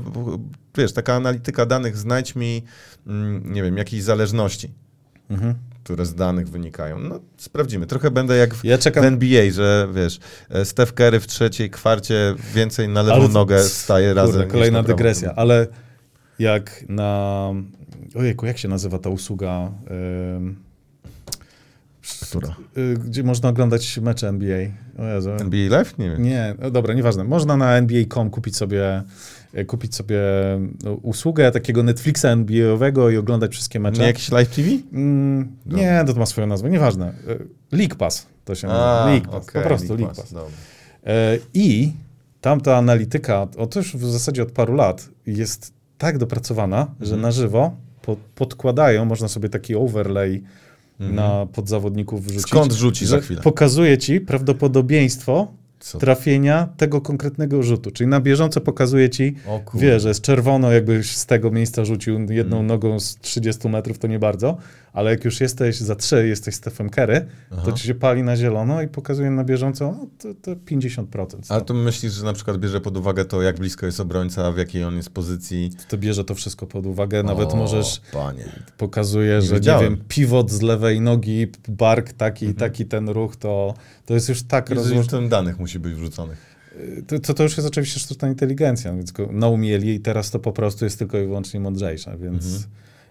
wiesz, taka analityka danych, znajdź mi, mm, nie wiem, jakieś zależności, mhm. które z danych wynikają. No, sprawdzimy. Trochę będę jak w, Ja w czekam, NBA, że wiesz, e, Steph Curry w trzeciej kwarcie więcej na lewą Ale- nogę staje razem. kurde, niż kolejna dygresja, ale jak na, ojejku, jak się nazywa ta usługa, Która? y, gdzie można oglądać mecze NBA? NBA Live? Nie wiem. Nie, no dobra, nieważne. Można na NBA.com kupić sobie, kupić sobie no, usługę takiego Netflixa NBA-owego i oglądać wszystkie mecze. Nie jakiś Live TV? Mm, nie, to ma swoją nazwę, nieważne. E, League Pass to się nazywa. League Pass, okej, po prostu League League Pass. E, I tamta analityka, o to już w zasadzie od paru lat, jest tak dopracowana, że Mhm. na żywo po, podkładają, można sobie taki overlay Mhm. na podzawodników wrzucić. Skąd rzuci za że chwilę? Pokazuje ci prawdopodobieństwo Co? trafienia tego konkretnego rzutu. Czyli na bieżąco pokazuje ci, wie, że jest czerwono, jakbyś z tego miejsca rzucił jedną Mm. nogą z 30 metrów, to nie bardzo, ale jak już jesteś za 3, jesteś Stephen Curry, Aha. to ci się pali na zielono i pokazuje na bieżąco no, to, to 50%. Ale to myślisz, że na przykład bierze pod uwagę to, jak blisko jest obrońca, w jakiej on jest pozycji? To bierze to wszystko pod uwagę, nawet o, możesz, Panie. pokazuje, Nie że nie wiem, pivot z lewej nogi, bark taki, Mhm. taki ten ruch, to, to jest już tak rozłożone. danych musi być wrzuconych? To, to, to już jest oczywiście sztuczna inteligencja, więc go naumieli i teraz to po prostu jest tylko i wyłącznie mądrzejsze, więc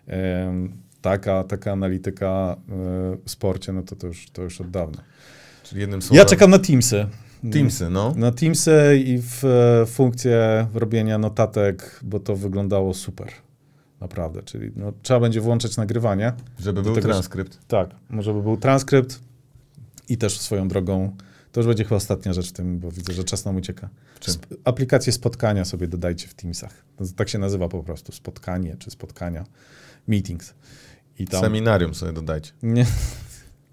em, taka, taka analityka e, w sporcie, no to, to, już, to już od dawna. Czyli jednym słowem. Ja czekam na Teamsy. Teamsy, no. Na Teamsy i w e, funkcję robienia notatek, bo to wyglądało super. Naprawdę, czyli no, trzeba będzie włączyć nagrywanie. Żeby był tego, że- transkrypt. Tak, może by był transkrypt i też swoją drogą. To już będzie chyba ostatnia rzecz w tym, bo widzę, że czas nam ucieka. Sp- aplikację spotkania sobie dodajcie w Teamsach. To, tak się nazywa po prostu, spotkanie czy spotkania, meetings. I tam... Seminarium sobie dodajcie. Nie,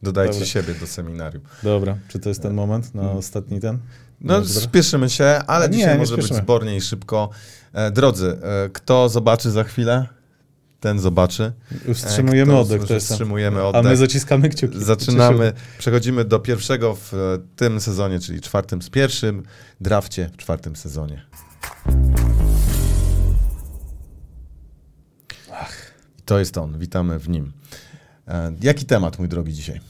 Dodajcie Dobra. siebie do seminarium. dobra, czy to jest ten moment na Mm. ostatni ten? No, spieszymy się, ale Nie, dzisiaj nie może być spieszymy. zbornie i szybko. E, drodzy, e, kto zobaczy za chwilę, ten zobaczy. Wstrzymujemy kto oddech. Wstrzymujemy A oddech. my zaciskamy kciuki. Zaczynamy, przechodzimy do pierwszego w e, tym sezonie, czyli czwartym z pierwszym drafcie w czwartym sezonie. I to jest on, witamy w nim. E, jaki temat, mój drogi, dzisiaj?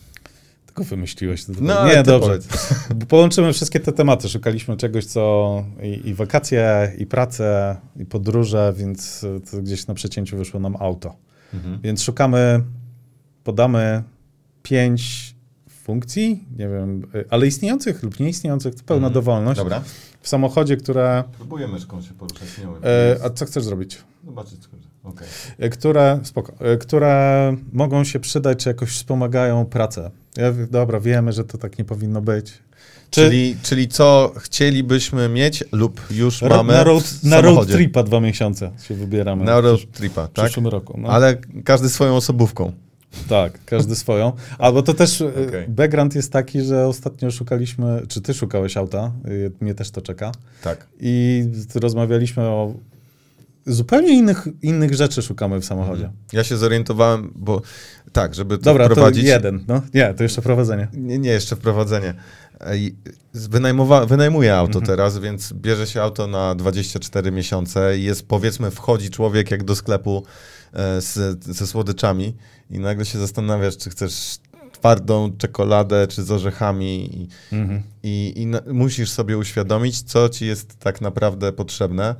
Wymyśliłeś. To No, no, ale nie, dobrze. powiedz. Połączymy wszystkie te tematy. Szukaliśmy czegoś, co i, i wakacje, i pracę, i podróże, więc to gdzieś na przecięciu wyszło nam auto. Mhm. Więc szukamy, podamy pięć funkcji, nie wiem, y, ale istniejących lub nieistniejących, to pełna Mhm. dowolność. Dobra. W samochodzie, które. Próbuję myszką się poruszać, nie umiem. E, a co chcesz zrobić? Zobaczyć. Okej. E, Które, spoko, e, które mogą się przydać, czy jakoś wspomagają pracę. Ja, w- dobra, wiemy, że to tak nie powinno być. Czy Czyli, czyli co chcielibyśmy mieć lub już ro, mamy na, w road, na road tripa dwa miesiące się wybieramy. Na w road tripa, w tak? przyszłym roku. No. Ale każdy swoją osobówką. Tak, każdy swoją. Albo to też e, Okej. background jest taki, że ostatnio szukaliśmy, czy ty szukałeś auta, y, mnie też to czeka, Tak. i rozmawialiśmy o zupełnie innych, innych rzeczy szukamy w samochodzie. Ja się zorientowałem, bo tak, żeby to Dobra, wprowadzić. to jeden, no. Nie, to jeszcze prowadzenie. Nie, nie, jeszcze wprowadzenie. Wynajmowa, wynajmuję auto Mhm. teraz, więc bierze się auto na 24 miesiące i jest, powiedzmy, wchodzi człowiek jak do sklepu e, z, ze słodyczami i nagle się zastanawiasz, czy chcesz twardą czekoladę, czy z orzechami i, Mhm. i, i musisz sobie uświadomić, co ci jest tak naprawdę potrzebne,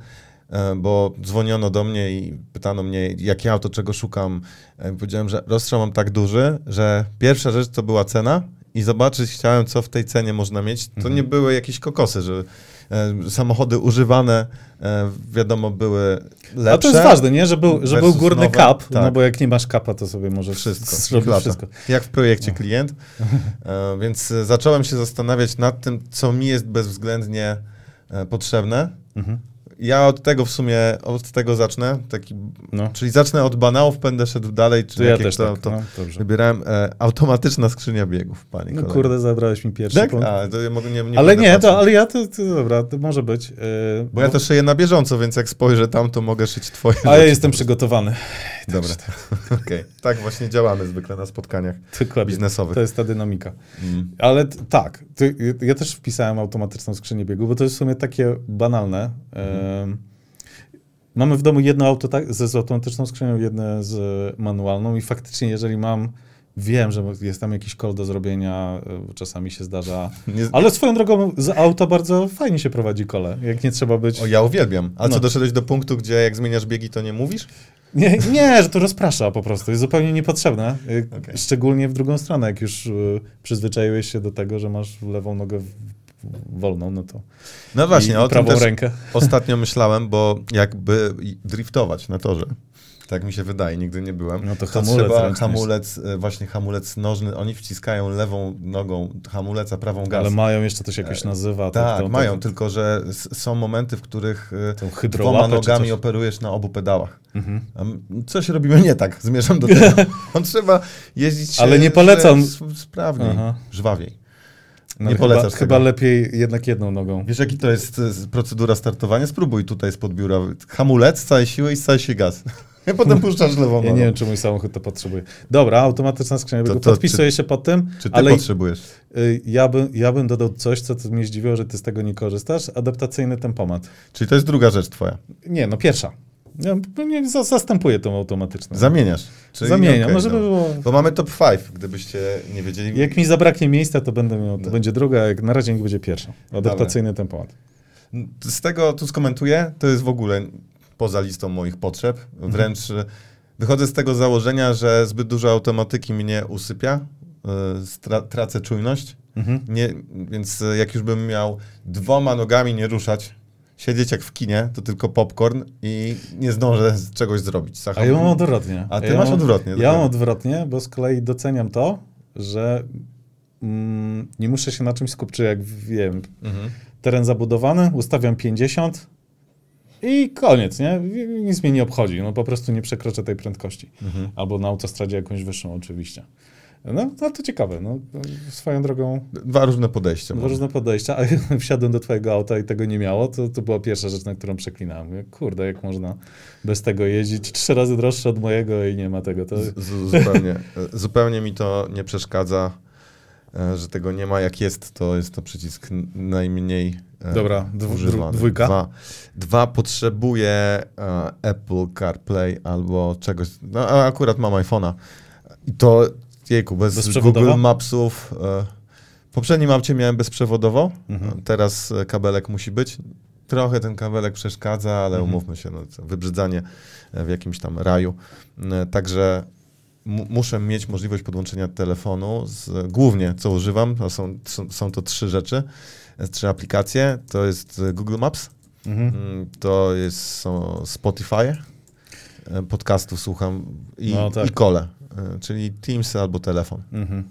bo dzwoniono do mnie i pytano mnie, jakie auto, czego szukam. E, Powiedziałem, że rozstrzał mam tak duży, że pierwsza rzecz to była cena i zobaczyć chciałem, co w tej cenie można mieć. To Mhm. nie były jakieś kokosy, że e, samochody używane, e, wiadomo, były lepsze. A to jest ważne, nie? Że był, że był górny nowe. kap, no Tak. bo jak nie masz kapa, to sobie możesz Wszystko, zrobić wszystko. Jak w projekcie klient. E, więc e, zacząłem się zastanawiać nad tym, co mi jest bezwzględnie e, potrzebne. Mhm. Ja od tego w sumie, od tego zacznę, taki, No. czyli zacznę od banałów, będę szedł dalej, czyli ja jak też to, tak, to no, wybierałem e, automatyczna skrzynia biegów, panie No kolego. kurde, zabrałeś mi pierwszy Tak? punkt. A, to ja mogę nie, nie ale nie, to, ale ja to, to dobra, to może być. Yy, Bo ja też szyję na bieżąco, więc jak spojrzę tam, to mogę szyć twoje A ja jestem przygotowany. Dobra, okej. Tak właśnie działamy zwykle na spotkaniach Dokładnie. biznesowych. To jest ta dynamika. Mm. Ale tak, ty, ja też wpisałem automatyczną skrzynię biegu, bo to jest w sumie takie banalne. Em, mamy w domu jedno auto tak, z, automatyczną skrzynią, jedne z manualną i faktycznie jeżeli mam, wiem, że jest tam jakiś call do zrobienia, y, czasami się zdarza. Ale swoją drogą z auta bardzo fajnie się prowadzi kole, jak nie trzeba być... O, ja uwielbiam. A No. co, doszedłeś do punktu, gdzie jak zmieniasz biegi, to nie mówisz? Nie, nie, że to rozprasza po prostu, jest zupełnie niepotrzebne. Y, Okej. Szczególnie w drugą stronę, jak już y, przyzwyczaiłeś się do tego, że masz lewą nogę wolną, no to No właśnie, i, o tym prawą też rękę. ostatnio myślałem, bo jakby driftować na torze, tak mi się wydaje, nigdy nie byłem, No to to hamulec trzeba hamulec, e, właśnie hamulec nożny, oni wciskają lewą nogą hamulec, a prawą gaz. Ale mają jeszcze to się jakoś nazywa. tak, to, mają, To, tylko że są momenty, w których e, dwoma nogami operujesz na obu pedałach. Mhm. Coś robimy nie tak, zmierzam do tego. On trzeba jeździć Ale e, nie polecam. sprawniej, Aha. żwawiej. No, Nie chyba, polecasz Chyba tego. lepiej jednak jedną nogą. Wiesz, jaki to jest e, procedura startowania? Spróbuj tutaj spod biura. Hamulec z całej siły i z całej się gaz. I potem puszczasz lewą Ja nogą. nie wiem, czy mój samochód to potrzebuje. Dobra, automatyczna skrzynia biegu. Podpisuję się pod tym, Czy ty ale potrzebujesz? y, ja, bym, ja bym dodał coś, co mnie zdziwiło, że ty z tego nie korzystasz. Adaptacyjny tempomat. Czyli to jest druga rzecz twoja. Nie, no pierwsza. Ja zastępuję tą automatyczną. Zamieniasz. Czyli Zamieniam, okej, no żeby było... Bo mamy top 5, gdybyście nie wiedzieli. Jak mi zabraknie miejsca, to będę miał, to No. będzie druga, jak na razie niech będzie pierwsza. Adaptacyjny tempomat. Z tego tu skomentuję, to jest w ogóle poza listą moich potrzeb. Mhm. Wręcz e, wychodzę z tego założenia, że zbyt dużo automatyki mnie usypia. e, stra- Tracę czujność. Mhm. Nie, więc e, jak już bym miał dwoma nogami nie ruszać, siedzieć jak w kinie, to tylko popcorn i nie zdążę czegoś zrobić. A ja mam odwrotnie. A ty ja masz mam, odwrotnie, Ja mam odwrotnie, bo z kolei doceniam to, że mm, nie muszę się na czymś skupić, jak wiem, Mhm. teren zabudowany, ustawiam 50 i koniec, nie? Nic mnie nie obchodzi, no po prostu nie przekroczę tej prędkości. Mhm. Albo na autostradzie jakąś wyższą oczywiście. No, no to ciekawe, no, swoją drogą Dwa różne podejścia. Dwa różne podejścia, a wsiadłem do twojego auta i tego nie miało, to, to była pierwsza rzecz, na którą przeklinałem. Mówię, Kurde, jak można bez tego jeździć? Trzy razy droższe od mojego i nie ma tego. To... Z, z, zupełnie, zupełnie mi to nie przeszkadza, e, że tego nie ma. Jak jest, to jest to przycisk najmniej e, Dobra, dw- dwójka? Dwa, dwa potrzebuję e, Apple CarPlay albo czegoś. No, a akurat mam iPhone'a. I to, jejku, bez? Google Mapsów. E, w poprzednim aucie miałem bezprzewodowo, Mhm. teraz e, kabelek musi być. Trochę ten kabelek przeszkadza, ale Mhm. umówmy się, no, wybrzydzanie e, w jakimś tam raju. E, Także mu- muszę mieć możliwość podłączenia telefonu. Z, głównie co używam, to są, są, to trzy rzeczy, e, trzy aplikacje. To jest e, Google Maps, Mhm. mm, to jest są Spotify, e, podcastów słucham i, No tak. i kole, e, czyli Teams albo telefon. Mhm.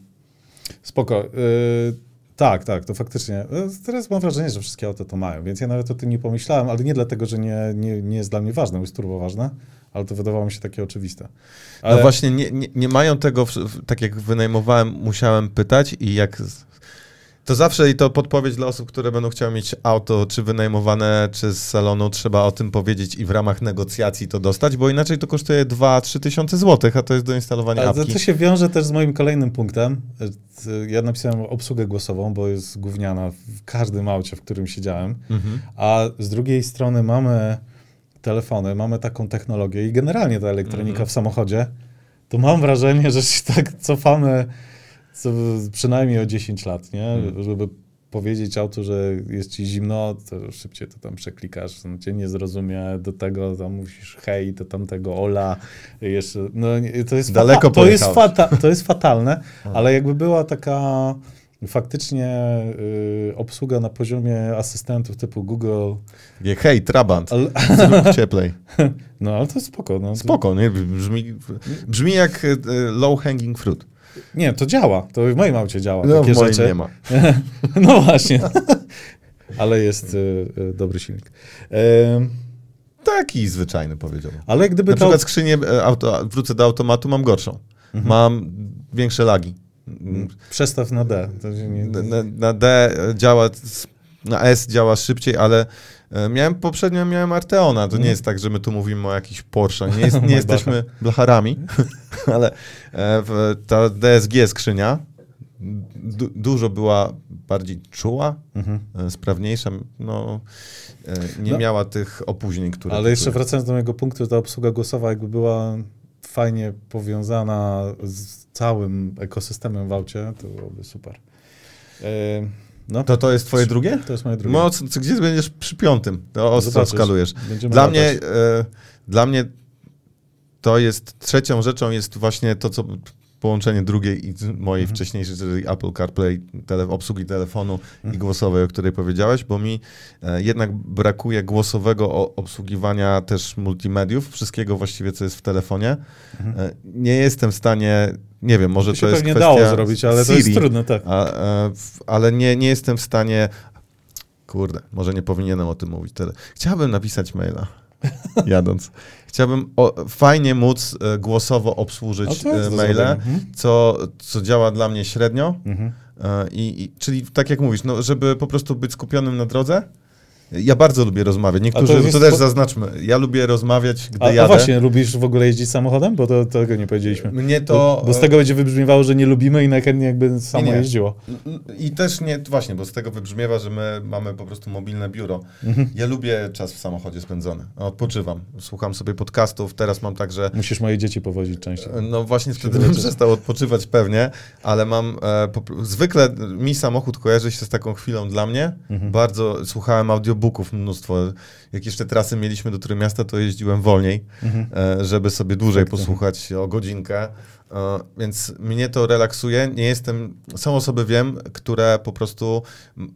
Spoko. Y, tak, tak, to faktycznie. Y, Teraz mam wrażenie, że wszystkie auta to mają, więc ja nawet o tym nie pomyślałem, ale nie dlatego, że nie, nie, nie jest dla mnie ważne, bo jest turbo ważne, ale to wydawało mi się takie oczywiste. Ale, No właśnie, nie, nie, nie mają tego, w, w, tak jak wynajmowałem, musiałem pytać i jak... To zawsze i to podpowiedź dla osób, które będą chciały mieć auto, czy wynajmowane, czy z salonu, trzeba o tym powiedzieć i w ramach negocjacji to dostać, bo inaczej to kosztuje 2-3 tysiące złotych, a to jest do instalowania Ale to, apki. to się wiąże też z moim kolejnym punktem. Y, Ja napisałem obsługę głosową, bo jest gówniana w każdym aucie, w którym siedziałem. Mhm. A z drugiej strony mamy telefony, mamy taką technologię i generalnie ta elektronika Mhm. w samochodzie, to mam wrażenie, że się tak cofamy co, przynajmniej o 10 lat, nie? Mhm. Żeby powiedzieć autu, że jest ci zimno, to szybciej to tam przeklikasz, on cię nie zrozumie, do tego tam musisz hej, do tamtego ola, jeszcze, no to jest, Daleko fata- to, jest fata- to jest fatalne, ale jakby była taka faktycznie y, obsługa na poziomie asystentów typu Google, Nie, Hej, Trabant, ale, zrób cieplej. no ale to jest spoko. No, to- Spoko, nie? Brzmi, brzmi jak e, low hanging fruit. Nie, to działa, to w moim aucie działa, No, takie w moim rzeczy. nie ma. No właśnie. ale jest y, y, dobry silnik. Taki zwyczajny powiedziałbym. Ale gdyby Na przykład skrzynię, e, auto, wrócę do automatu, mam gorszą. Mhm. Mam większe lagi. Przestaw na D. Nie... Na, na, D działa, na S działa szybciej, ale miałem poprzednio miałem Arteona. To nie mhm. jest tak, że my tu mówimy o jakichś Porsche. Nie, jest, nie jesteśmy blacharami, ale e, ta DSG skrzynia du dużo była bardziej czuła, mhm. sprawniejsza. No, nie no, miała tych opóźnień, które... Ale jeszcze wracając do mojego punktu, ta obsługa głosowa jakby była fajnie powiązana z całym ekosystemem w aucie, to byłoby super. No, to to jest twoje drugie? To jest moje drugie. Co, gdzie będziesz przy piątym? To ostro skalujesz. Dla mnie, e, dla mnie to jest, trzecią rzeczą jest właśnie to, co połączenie drugiej i mojej mhm. wcześniejszej, czyli Apple CarPlay, tele, obsługi telefonu mhm. i głosowej, o której powiedziałeś, bo mi e, jednak brakuje głosowego obsługiwania też multimediów, wszystkiego właściwie, co jest w telefonie. Mhm. E, nie jestem w stanie, nie wiem, może to, to jest pewnie kwestia dało zrobić, ale Siri, to jest trudne, tak. A, e, ale nie, nie jestem w stanie, kurde, może nie powinienem o tym mówić tyle. Chciałbym napisać maila. jadąc. Chciałbym o, fajnie móc e, głosowo obsłużyć e, maile, mhm. co, co działa dla mnie średnio. Mhm. E, i, I, czyli tak jak mówisz, no, żeby po prostu być skupionym na drodze, ja bardzo lubię rozmawiać. Niektórzy, to, to, też zaznaczmy, ja lubię rozmawiać, gdy a, jadę. A właśnie, lubisz w ogóle jeździć samochodem? Bo to, tego nie powiedzieliśmy. Mnie to... Bo, bo z tego będzie wybrzmiewało, że nie lubimy i najchętniej jakby samo nie, nie. jeździło. I też nie, właśnie, bo z tego wybrzmiewa, że my mamy po prostu mobilne biuro. Mhm. Ja lubię czas w samochodzie spędzony. Odpoczywam, słucham sobie podcastów, teraz mam także... Musisz moje dzieci powozić częściej. No właśnie wtedy bym przestał odpoczywać pewnie, ale mam... E, po, zwykle mi samochód kojarzy się z taką chwilą dla mnie. Mhm. Bardzo słuchałem audio audiobooków mnóstwo. Jak jeszcze trasy mieliśmy do Trójmiasta, to jeździłem wolniej, mhm. E, żeby sobie dłużej tak, tak, posłuchać o godzinkę. E, więc mnie to relaksuje. Nie jestem, są osoby, wiem, które po prostu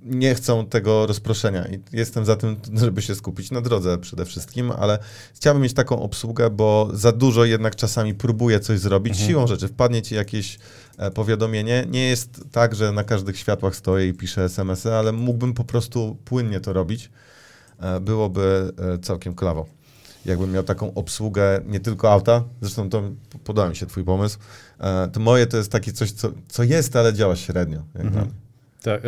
nie chcą tego rozproszenia i jestem za tym, żeby się skupić na drodze przede wszystkim, ale chciałbym mieć taką obsługę, bo za dużo jednak czasami próbuję coś zrobić. Mhm. Siłą rzeczy wpadnie ci jakieś e, powiadomienie. Nie jest tak, że na każdych światłach stoję i piszę SMS-y, ale mógłbym po prostu płynnie to robić. Byłoby całkiem klawo jakbym miał taką obsługę nie tylko auta, zresztą to podoba mi się twój pomysł, e, to moje to jest takie coś, co, co jest, ale działa średnio. Mhm. Tak,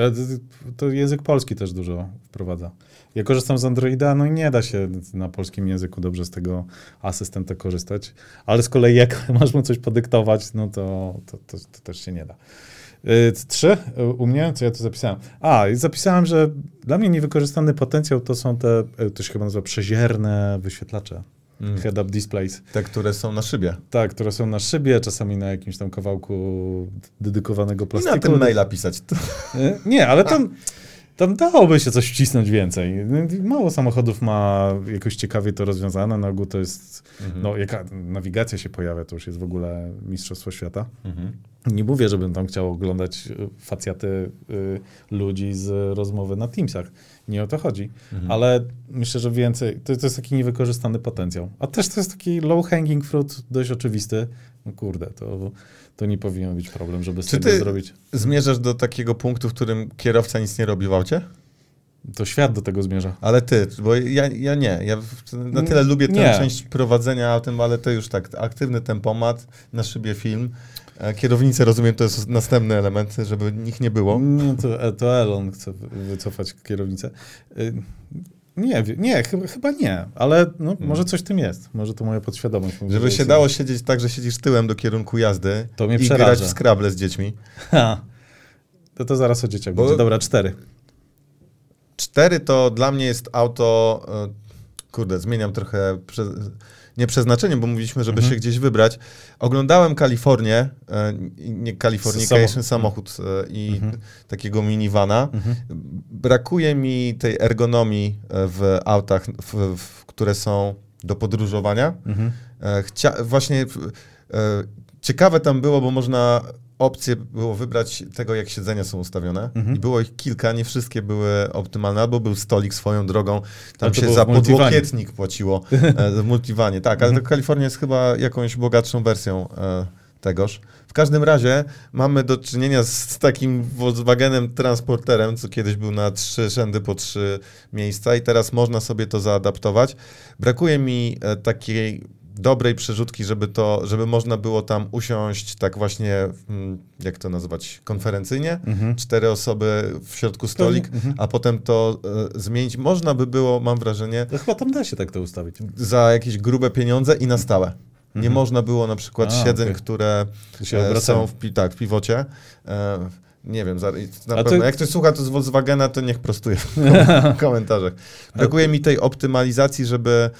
to język polski też dużo wprowadza. Ja korzystam z Androida, no i nie da się na polskim języku dobrze z tego asystenta korzystać, ale z kolei jak masz mu coś podyktować, no to, to, to, to też się nie da. Y, trzy u mnie, co ja tu zapisałem? A, zapisałem, że dla mnie niewykorzystany potencjał to są te, y, to się chyba nazywa przezierne wyświetlacze. Mm. Head-up displays. Te, które są na szybie. Tak, które są na szybie, czasami na jakimś tam kawałku dedykowanego plastiku. I na tym maila pisać. Y, nie, ale tam... Tam dałoby się coś wcisnąć więcej. Mało samochodów ma jakoś ciekawie to rozwiązane. Na ogół to jest, mhm. no jaka nawigacja się pojawia, to już jest w ogóle mistrzostwo świata. Mhm. Nie mówię, żebym tam chciał oglądać y, facjaty y, ludzi z rozmowy na Teamsach. Nie o to chodzi. Mhm. Ale myślę, że więcej, to, to jest taki niewykorzystany potencjał. A też to jest taki low hanging fruit, dość oczywisty. No kurde, to to nie powinien być problem, żeby z Czy tego zrobić. zmierzasz do takiego punktu, w którym kierowca nic nie robi w aucie? To świat do tego zmierza. Ale ty, bo ja, ja nie. Ja na tyle lubię tę część prowadzenia autem, ale to już tak, aktywny tempomat, na szybie film. Kierownicę, rozumiem, to jest następny element, żeby nich nie było. Nie, to, to Elon chce wycofać kierownicę. Nie, nie, chyba, chyba nie, ale no, hmm. może coś tym jest. Może to moja podświadomość. Żeby się dało siedzieć tak, że siedzisz tyłem do kierunku jazdy to mnie i przeraża. grać w Scrabble z dziećmi. Ha. To to zaraz o dzieciach Bo... będzie. Dobra, cztery. Cztery to dla mnie jest auto, e, kurde, zmieniam trochę przeznaczenie, bo mówiliśmy, żeby mhm. się gdzieś wybrać. Oglądałem Kalifornię, e, nie Californication, samochód e, i mhm. takiego minivana. Mhm. Brakuje mi tej ergonomii e, w autach, w, w, które są do podróżowania. Mhm. Chcia, właśnie ciekawe tam było, bo można opcje było wybrać tego, jak siedzenia są ustawione. Mhm. I było ich kilka, nie wszystkie były optymalne. Albo był stolik swoją drogą, tam się za podłokietnik płaciło e, w multiwanie. Tak, ale mhm. to Kalifornia jest chyba jakąś bogatszą wersją e, tegoż. W każdym razie mamy do czynienia z, z takim Volkswagenem transporterem, co kiedyś był na trzy rzędy po trzy miejsca i teraz można sobie to zaadaptować. Brakuje mi e, takiej dobrej przerzutki, żeby to, żeby można było tam usiąść tak właśnie, mm, jak to nazwać, konferencyjnie, Mhm. cztery osoby w środku stolik, Mhm. a potem to e, zmienić. Można by było, mam wrażenie, To chyba tam da się tak to ustawić. za jakieś grube pieniądze i na stałe. Nie Mhm. można było na przykład A, siedzeń, okej. które e, są w, pi- tak, w piwocie. E, nie wiem, na A pewno. ty- Jak ktoś słucha to z Volkswagena, to niech prostuje w kom- komentarzach. Brakuje mi tej optymalizacji, żeby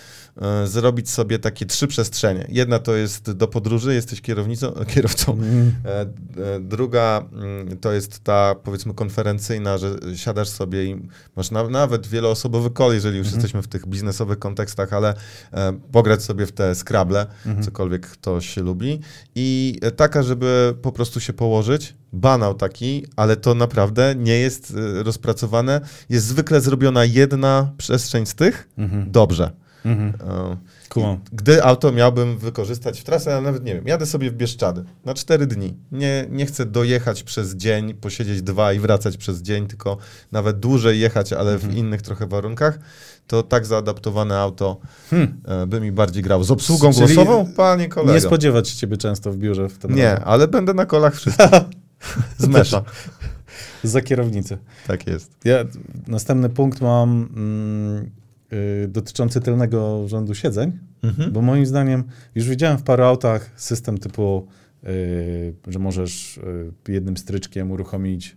e, zrobić sobie takie trzy przestrzenie. Jedna to jest do podróży, jesteś kierownicą, kierowcą. Mm. E, e, Druga mm, to jest ta, powiedzmy, konferencyjna, że siadasz sobie i masz na, nawet wieloosobowy call, jeżeli już Mhm. jesteśmy w tych biznesowych kontekstach, ale e, pograć sobie w te Scrabble, Mhm. cokolwiek ktoś lubi. I taka, żeby po prostu się położyć, banał taki, ale to naprawdę nie jest e, rozpracowane. Jest zwykle zrobiona jedna przestrzeń z tych, Mhm. dobrze. Mhm. E, gdy auto miałbym wykorzystać w trasę, ale nawet nie wiem, jadę sobie w Bieszczady na cztery dni. Nie, nie chcę dojechać przez dzień, posiedzieć dwa i wracać przez dzień, tylko nawet dłużej jechać, ale w Mhm. innych trochę warunkach, to tak zaadaptowane auto Hmm. e, by mi bardziej grało. Z obsługą Czyli głosową? Panie kolego. Nie spodziewać się ciebie często w biurze w tym Nie, ale będę na kolach wszystkich. Z mesza. Za kierownicę. Tak jest. Ja następny punkt mam mm, y, dotyczący tylnego rządu siedzeń, Mhm. bo moim zdaniem już widziałem w paru autach system typu, y, że możesz y, jednym stryczkiem uruchomić,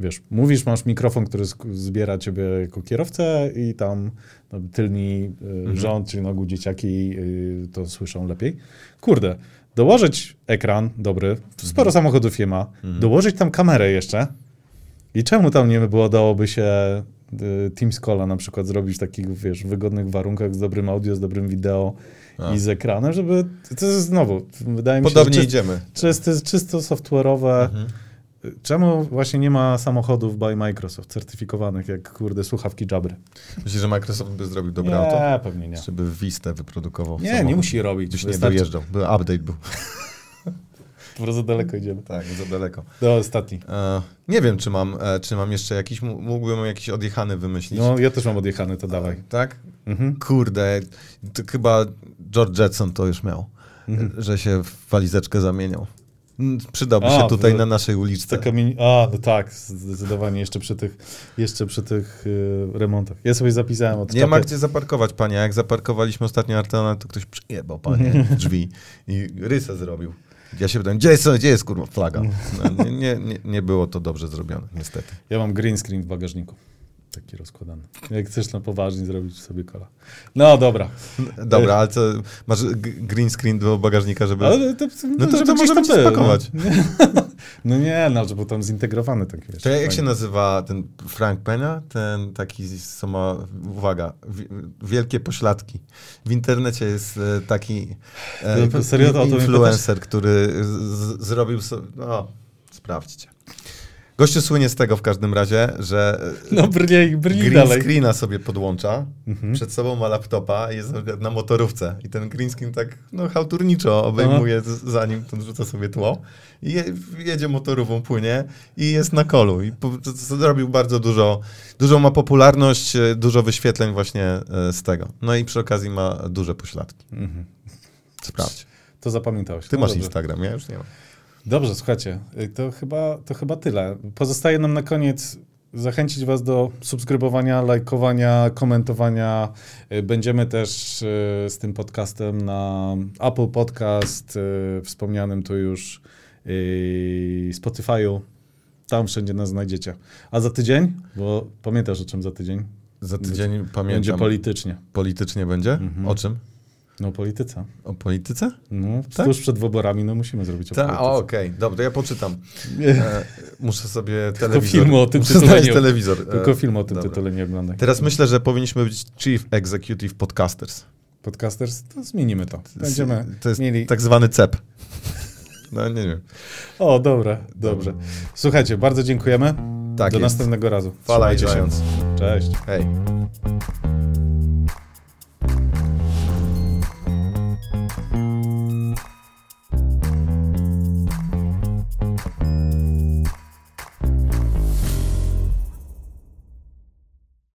wiesz, mówisz, masz mikrofon, który zbiera ciebie jako kierowcę i tam no, tylni y, Mhm. rząd, czyli nogu dzieciaki y, to słyszą lepiej. Kurde, dołożyć ekran dobry, sporo samochodów je ma, Mhm. dołożyć tam kamerę jeszcze i czemu tam nie było, dałoby się y, Teams Calla na przykład zrobić w takich, wiesz, wygodnych warunkach z dobrym audio, z dobrym wideo A. i z ekranem, żeby, to jest znowu, wydaje mi się, Podobnie że czyst, idziemy. czysto, czysto software'owe. Mhm. Czemu właśnie nie ma samochodów by Microsoft certyfikowanych, jak kurde słuchawki Jabry? Myślisz, że Microsoft by zrobił dobre nie, auto? pewnie nie. Żeby Vista wyprodukował Nie, samochód? nie musi robić. Gdzieś nie dojeżdżał. By update był. Bardzo daleko idziemy. Tak, za daleko. Do ostatni. E, nie wiem, czy mam, e, czy mam jeszcze jakiś, mógłbym jakiś odjechany wymyślić. No, ja też mam odjechany, to dawaj. Tak? Mhm. Kurde, chyba George Jetson to już miał, Mhm. że się w walizeczkę zamieniał. Przydałby A, się tutaj w- na naszej uliczce. Taka mini... A, no tak, zdecydowanie jeszcze przy tych, jeszcze przy tych y, remontach. Ja sobie zapisałem od Nie ma czapy- gdzie zaparkować, panie. Jak zaparkowaliśmy ostatnio Artona, to ktoś przyjebał, panie, drzwi i rysę zrobił. Ja się pytałem, gdzie jest, gdzie jest kurwa flaga? No, nie, nie, nie było to dobrze zrobione, niestety. Ja mam green screen w bagażniku. Taki rozkładany. Jak chcesz na poważnie zrobić sobie kola. No dobra. Dobra, ale co, masz green screen do bagażnika, żeby... Ale to, No to, żeby to będzie był, spakować. No. nie, no, bo tam zintegrowany taki wiesz. To jak się fajnie. nazywa ten Frank Pena? Ten taki, co ma, uwaga, wi- wielkie pośladki. W internecie jest e, taki e, No, serio, to influencer, który z, z, zrobił sobie, no, sprawdźcie. Gościu słynie z tego w każdym razie, że e, No brnij, brnij green dalej. screena sobie podłącza, Mhm. przed sobą ma laptopa i jest na motorówce i ten green screen tak no, hałturniczo obejmuje z, za nim, ten rzuca sobie tło i je, jedzie motorówą, płynie i jest na kolu i po, zrobił bardzo dużo, dużą ma popularność, e, dużo wyświetleń właśnie e, z tego. No i przy okazji ma duże pośladki. Mhm. Sprawdź. To zapamiętałeś. Ty No masz dobrze. Instagram, ja już nie mam. Dobrze, słuchajcie, y, to chyba, to chyba tyle. Pozostaje nam na koniec zachęcić Was do subskrybowania, lajkowania, komentowania. Y, Będziemy też y, z tym podcastem na Apple Podcast, wspomnianym tu już Spotify'u. Tam wszędzie nas znajdziecie. A za tydzień, bo pamiętasz o czym za tydzień? Za tydzień Będzie pamiętam. politycznie. Politycznie będzie? Mhm. O czym? No polityce. O polityce? No, Tak? tuż przed wyborami, no musimy zrobić o polityce. okej, dobra, ja poczytam. E, muszę sobie telewizor. filmu o tym muszę tytule nie- telewizor. E, Tylko film o tym dobra. tytule nie oglądaj. Teraz myślę, że powinniśmy być Chief Executive Podcasters. Podcasters, to zmienimy to. Będziemy To jest mieli... tak zwany CEP. No nie wiem. O, dobra, dobrze. Słuchajcie, bardzo dziękujemy. Tak Do jest. następnego razu. Fala i. Cześć. Hej.